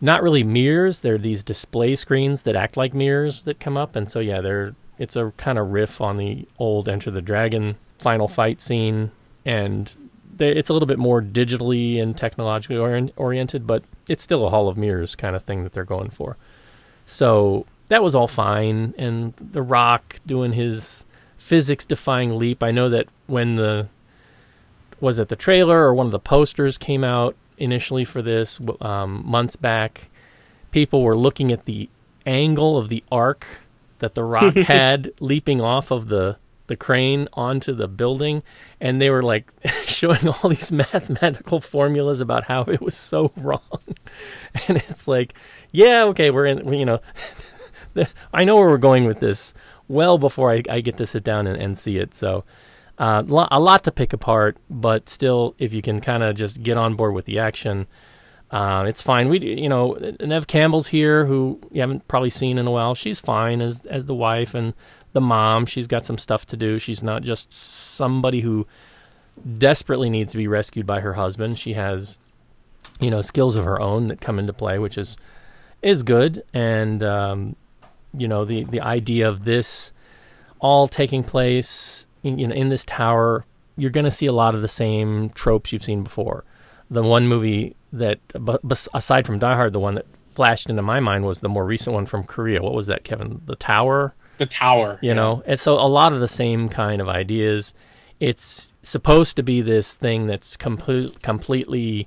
not really mirrors. They're these display screens that act like mirrors that come up, and so yeah, they're it's a kind of riff on the old Enter the Dragon final fight scene, and they, it's a little bit more digitally and technologically orient, oriented, but it's still a Hall of Mirrors kind of thing that they're going for. So that was all fine, and The Rock doing his physics-defying leap. I know that when the was it the trailer or one of the posters came out initially for this um, months back, people were looking at the angle of the arc that the rock had leaping off of the the crane onto the building and they were like showing all these mathematical formulas about how it was so wrong. And it's like yeah okay we're in you know i know where we're going with this well before i, I get to sit down and, and see it. So uh, a lot to pick apart, but still, if you can kind of just get on board with the action, uh, it's fine. We, you know, Neve Campbell's here, who you haven't probably seen in a while. She's fine as as the wife and the mom. She's got some stuff to do. She's not just somebody who desperately needs to be rescued by her husband. She has, you know, skills of her own that come into play, which is is good. And um, you know, the the idea of this all taking place in, know, in this tower, you're going to see a lot of the same tropes you've seen before. The one movie that, aside from Die Hard, the one that flashed into my mind was the more recent one from Korea. What was that, Kevin? The Tower. The tower. You know, and so a lot of the same kind of ideas. It's supposed to be this thing that's complete, completely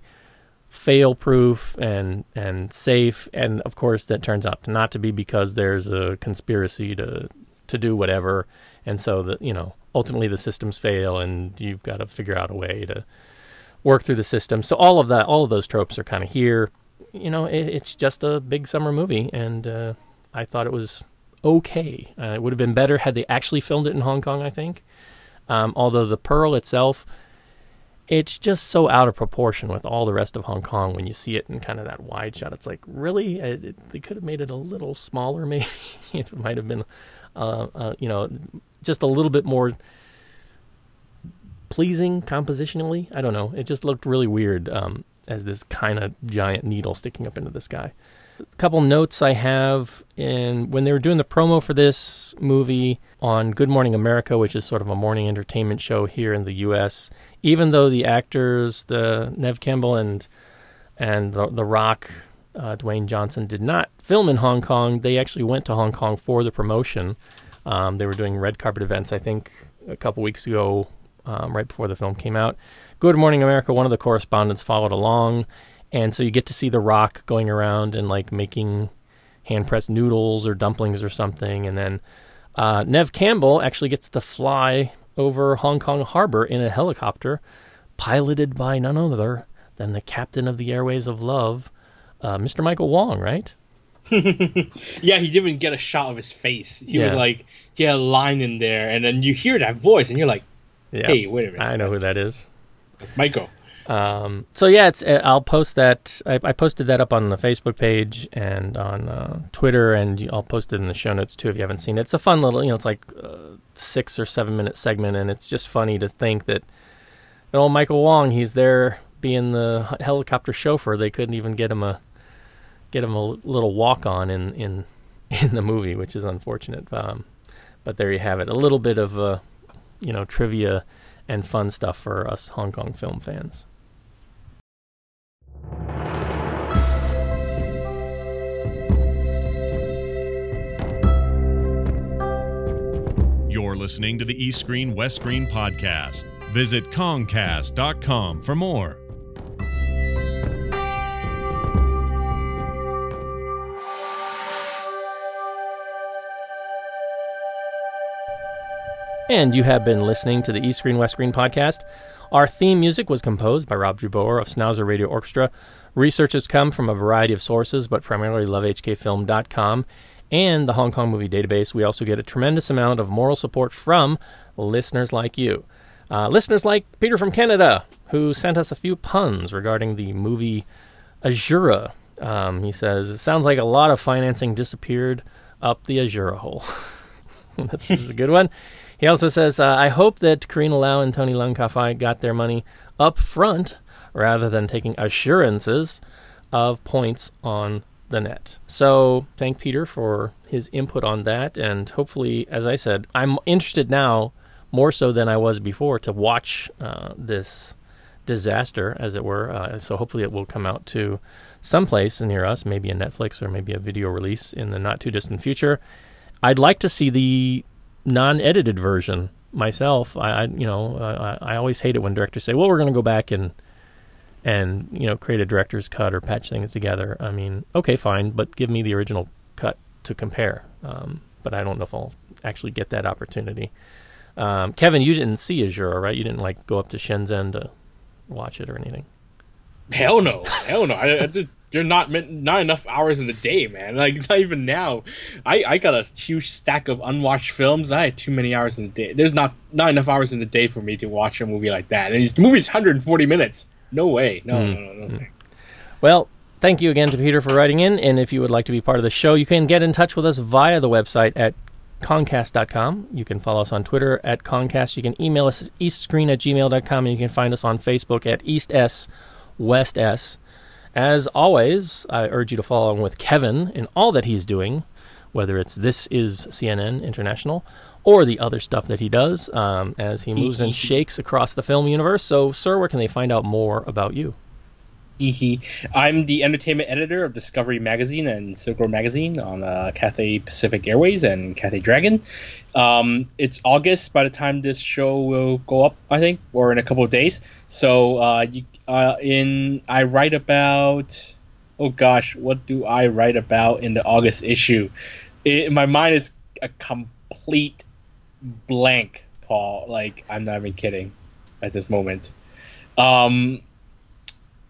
fail-proof and and safe, and of course that turns out not to be because there's a conspiracy to to do whatever, and so that you know ultimately the systems fail, and you've got to figure out a way to work through the system. So all of that, all of those tropes are kind of here. You know, it, it's just a big summer movie, and uh, I thought it was okay. Uh, it would have been better had they actually filmed it in Hong Kong. I think, um, although the Pearl itself, it's just so out of proportion with all the rest of Hong Kong. When you see it in kind of that wide shot, it's like really, it, it, they could have made it a little smaller. Maybe it might have been, uh, uh, you know, just a little bit more pleasing compositionally. I don't know. It just looked really weird um, as this kind of giant needle sticking up into the sky. A couple notes I have in when they were doing the promo for this movie on Good Morning America, which is sort of a morning entertainment show here in the U.S. Even though the actors, the Neve Campbell and and the, the Rock, uh, Dwayne Johnson, did not film in Hong Kong, they actually went to Hong Kong for the promotion. Um, they were doing red carpet events, I think, a couple weeks ago, um, right before the film came out. Good Morning America, one of the correspondents followed along, and so you get to see The Rock going around and like making hand pressed noodles or dumplings or something, and then uh, Neve Campbell actually gets to fly over Hong Kong Harbor in a helicopter, piloted by none other than the captain of the Airways of Love, uh, Mr. Michael Wong, right? Yeah, he didn't even get a shot of his face. He was like, he had a line in there, and then you hear that voice, and you're like, Yeah. Hey, wait a minute. I know who that is. That's Michael. Um, so yeah, it's uh, I'll post that. I, I posted that up on the Facebook page and on uh, Twitter, and I'll post it in the show notes too if you haven't seen it. It's a fun little, you know, it's like uh, six or seven minute segment, and it's just funny to think that old Michael Wong, he's there being the helicopter chauffeur. They couldn't even get him a get him a little walk on in in in the movie, which is unfortunate. Um, but there you have it, a little bit of uh, you know trivia and fun stuff for us Hong Kong film fans. You're listening to the East Screen West Screen podcast. Visit Comcast.com for more. And you have been listening to the East Screen West Screen podcast. Our theme music was composed by Rob Duboer of Schnauzer Radio Orchestra. Research has come from a variety of sources, but primarily lovehkfilm.com and the Hong Kong Movie Database. We also get a tremendous amount of moral support from listeners like you. Uh, listeners like Peter from Canada, who sent us a few puns regarding the movie Asura. Um, he says, It sounds like a lot of financing disappeared up the Asura hole. That's a good one. He also says, uh, I hope that Carina Lau and Tony Leung Ka-fai got their money up front rather than taking assurances of points on the net. So thank Peter for his input on that. And hopefully, as I said, I'm interested now more so than I was before to watch uh, this disaster, as it were. Uh, so hopefully, it will come out to someplace near us, maybe a Netflix or maybe a video release in the not too distant future. I'd like to see the non-edited version myself. I, I you know, I, I always hate it when directors say, "Well, we're going to go back and and you know create a director's cut or patch things together." I mean, okay, fine, but give me the original cut to compare. Um, but I don't know if I'll actually get that opportunity. Um, Kevin, you didn't see Asura, right? You didn't like go up to Shenzhen to watch it or anything. Hell no, hell no. I, I did, there are not not enough hours in the day, man. Like not even now. I, I got a huge stack of unwatched films. I had too many hours in the day. There's not not enough hours in the day for me to watch a movie like that. And the movie's 140 minutes. No way. No, no, no, no. Hmm. thanks. Well, thank you again to Peter for writing in. And if you would like to be part of the show, you can get in touch with us via the website at concast.com. You can follow us on Twitter at concast. You can email us eastscreen at gmail.com. And you can find us on Facebook at East S West S. As always, I urge you to follow along with Kevin in all that he's doing, whether it's This Is CNN International or the other stuff that he does um, as he moves and shakes across the film universe. So, sir, where can they find out more about you? Hee hee. I'm the entertainment editor of Discovery Magazine and Silk Road Magazine on uh, Cathay Pacific Airways and Cathay Dragon. Um, it's August by the time this show will go up, I think, or in a couple of days. So uh, you, uh, in I write about. Oh gosh, what do I write about in the August issue? It, my mind is a complete blank, Paul. Like I'm not even kidding at this moment. Um,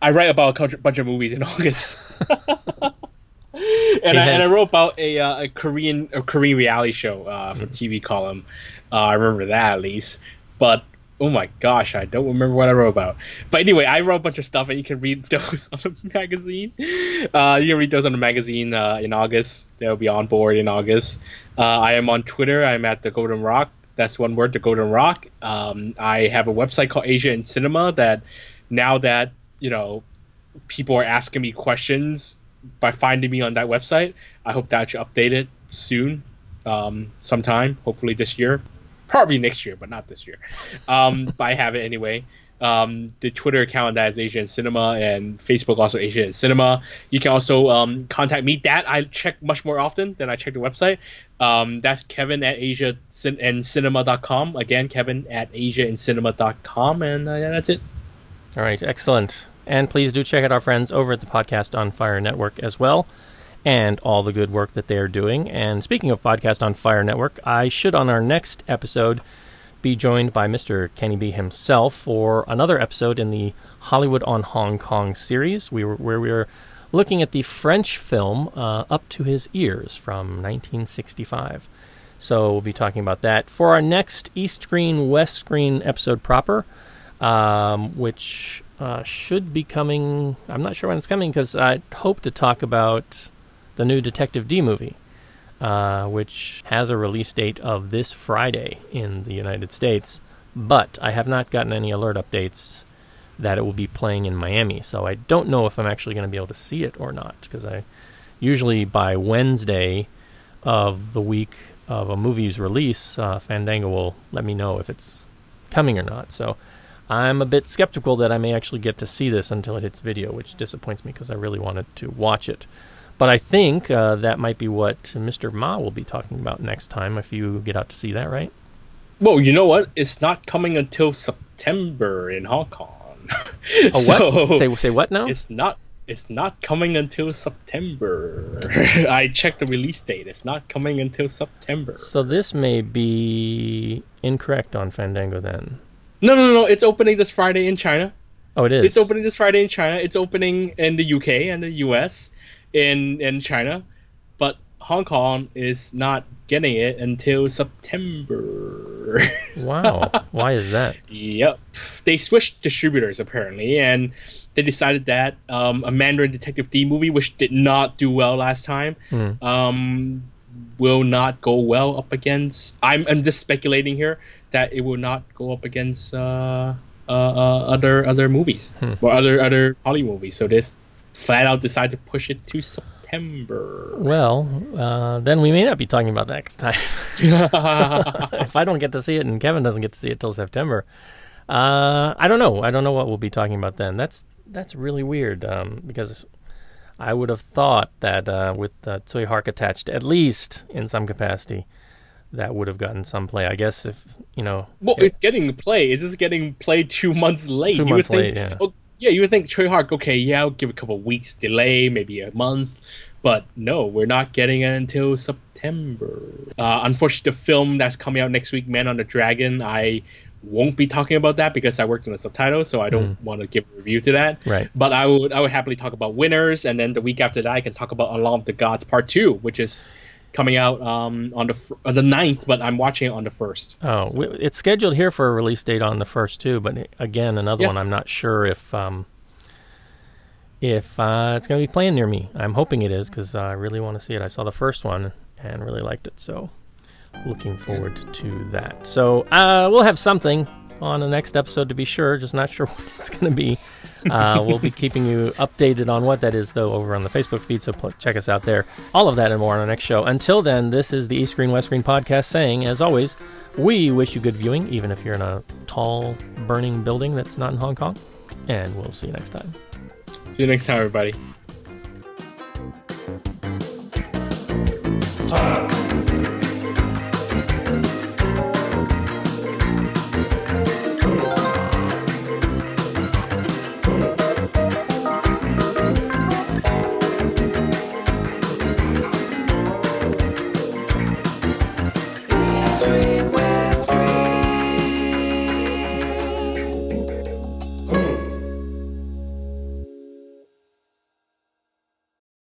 I write about a bunch of movies in August. and, I, and I wrote about a, uh, a Korean a Korean reality show uh, for TV column. Uh, I remember that at least. But oh my gosh, I don't remember what I wrote about. But anyway, I wrote a bunch of stuff, and you can read those on the magazine. Uh, you can read those on the magazine uh, in August. They'll be on board in August. Uh, I am on Twitter. I'm at the Golden Rock. That's one word, the Golden Rock. Um, I have a website called Asia in Cinema that now that you know people are asking me questions by finding me on that website. I hope that you update it soon, um, sometime, hopefully this year, probably next year, but not this year. Um, but I have it anyway. Um, the Twitter account that is Asia in Cinema and Facebook also Asia in Cinema. You can also um, contact me. That I check much more often than I check the website. Um, that's Kevin at Asia and Cinema.com. Again, Kevin at Asia and Cinema.com, and uh, yeah, that's it. All right, excellent. And please do check out our friends over at the Podcast on Fire Network as well, and all the good work that they are doing. And speaking of Podcast on Fire Network, I should on our next episode be joined by Mr. Kenny B himself for another episode in the Hollywood on Hong Kong series, we were, where we were looking at the French film uh, Up to His Ears from 1965. So we'll be talking about that for our next East Screen West Screen episode proper, um, which uh, should be coming. I'm not sure when it's coming because I hope to talk about the new Detective Dee movie, uh, which has a release date of this Friday in the United States. But I have not gotten any alert updates that it will be playing in Miami. So I don't know if I'm actually going to be able to see it or not because I usually by Wednesday of the week of a movie's release, uh, Fandango will let me know if it's coming or not. So I'm a bit skeptical that I may actually get to see this until it hits video, which disappoints me because I really wanted to watch it. But I think uh, that might be what Mr. Ma will be talking about next time if you get out to see that, right? Well, you know what? It's not coming until September in Hong Kong. Oh, what? say, say what now? It's not. It's not coming until September. I checked the release date. It's not coming until September. So this may be incorrect on Fandango then. No, no, no, no. It's opening this Friday in China. Oh, it is. It's opening this Friday in China. It's opening in the UK and the US, in in China, but Hong Kong is not getting it until September. Wow. Why is that? Yep. They switched distributors apparently, and they decided that um, a Mandarin Detective Dee movie, which did not do well last time, Hmm. um, will not go well up against. I'm, I'm just speculating here that it will not go up against uh, uh, uh, other other movies Hmm. or other other Hollywood movies. So they s- flat out decide to push it to September. Well, uh, then we may not be talking about that next time. if I don't get to see it and Kevin doesn't get to see it till September, uh, I don't know. I don't know what we'll be talking about then. That's that's really weird um, because I would have thought that uh, with uh, Tsui Hark attached, at least in some capacity, that would have gotten some play. I guess if you know, Well, yeah, it's getting play. It's just getting played two months late. Two you months would think, late, yeah. Oh, yeah, you would think Tsui Hark. Okay, yeah, I'll give a couple weeks delay, maybe a month, but no, we're not getting it until September. Uh, unfortunately, the film that's coming out next week, Men on the Dragon, I won't be talking about that because I worked on the subtitle, so I don't want to give a review to that. Right. But I would I would happily talk about winners, and then the week after that, I can talk about Along with the Gods Part Two, which is coming out um, on the fir- on the 9th, but I'm watching it on the first. Oh, w- it's scheduled here for a release date on the first too, but again, another Yeah. one. I'm not sure if um, if uh, it's going to be playing near me. I'm hoping it is because I really want to see it. I saw the first one and really liked it, so looking forward to that. So uh, we'll have something on the next episode to be sure. Just not sure what it's going to be. Uh, we'll be keeping you updated on what that is, though, over on the Facebook feed. So pl- check us out there. All of that and more on our next show. Until then, this is the East Green West Green podcast saying, as always, we wish you good viewing, even if you're in a tall, burning building that's not in Hong Kong. And we'll see you next time. See you next time, everybody.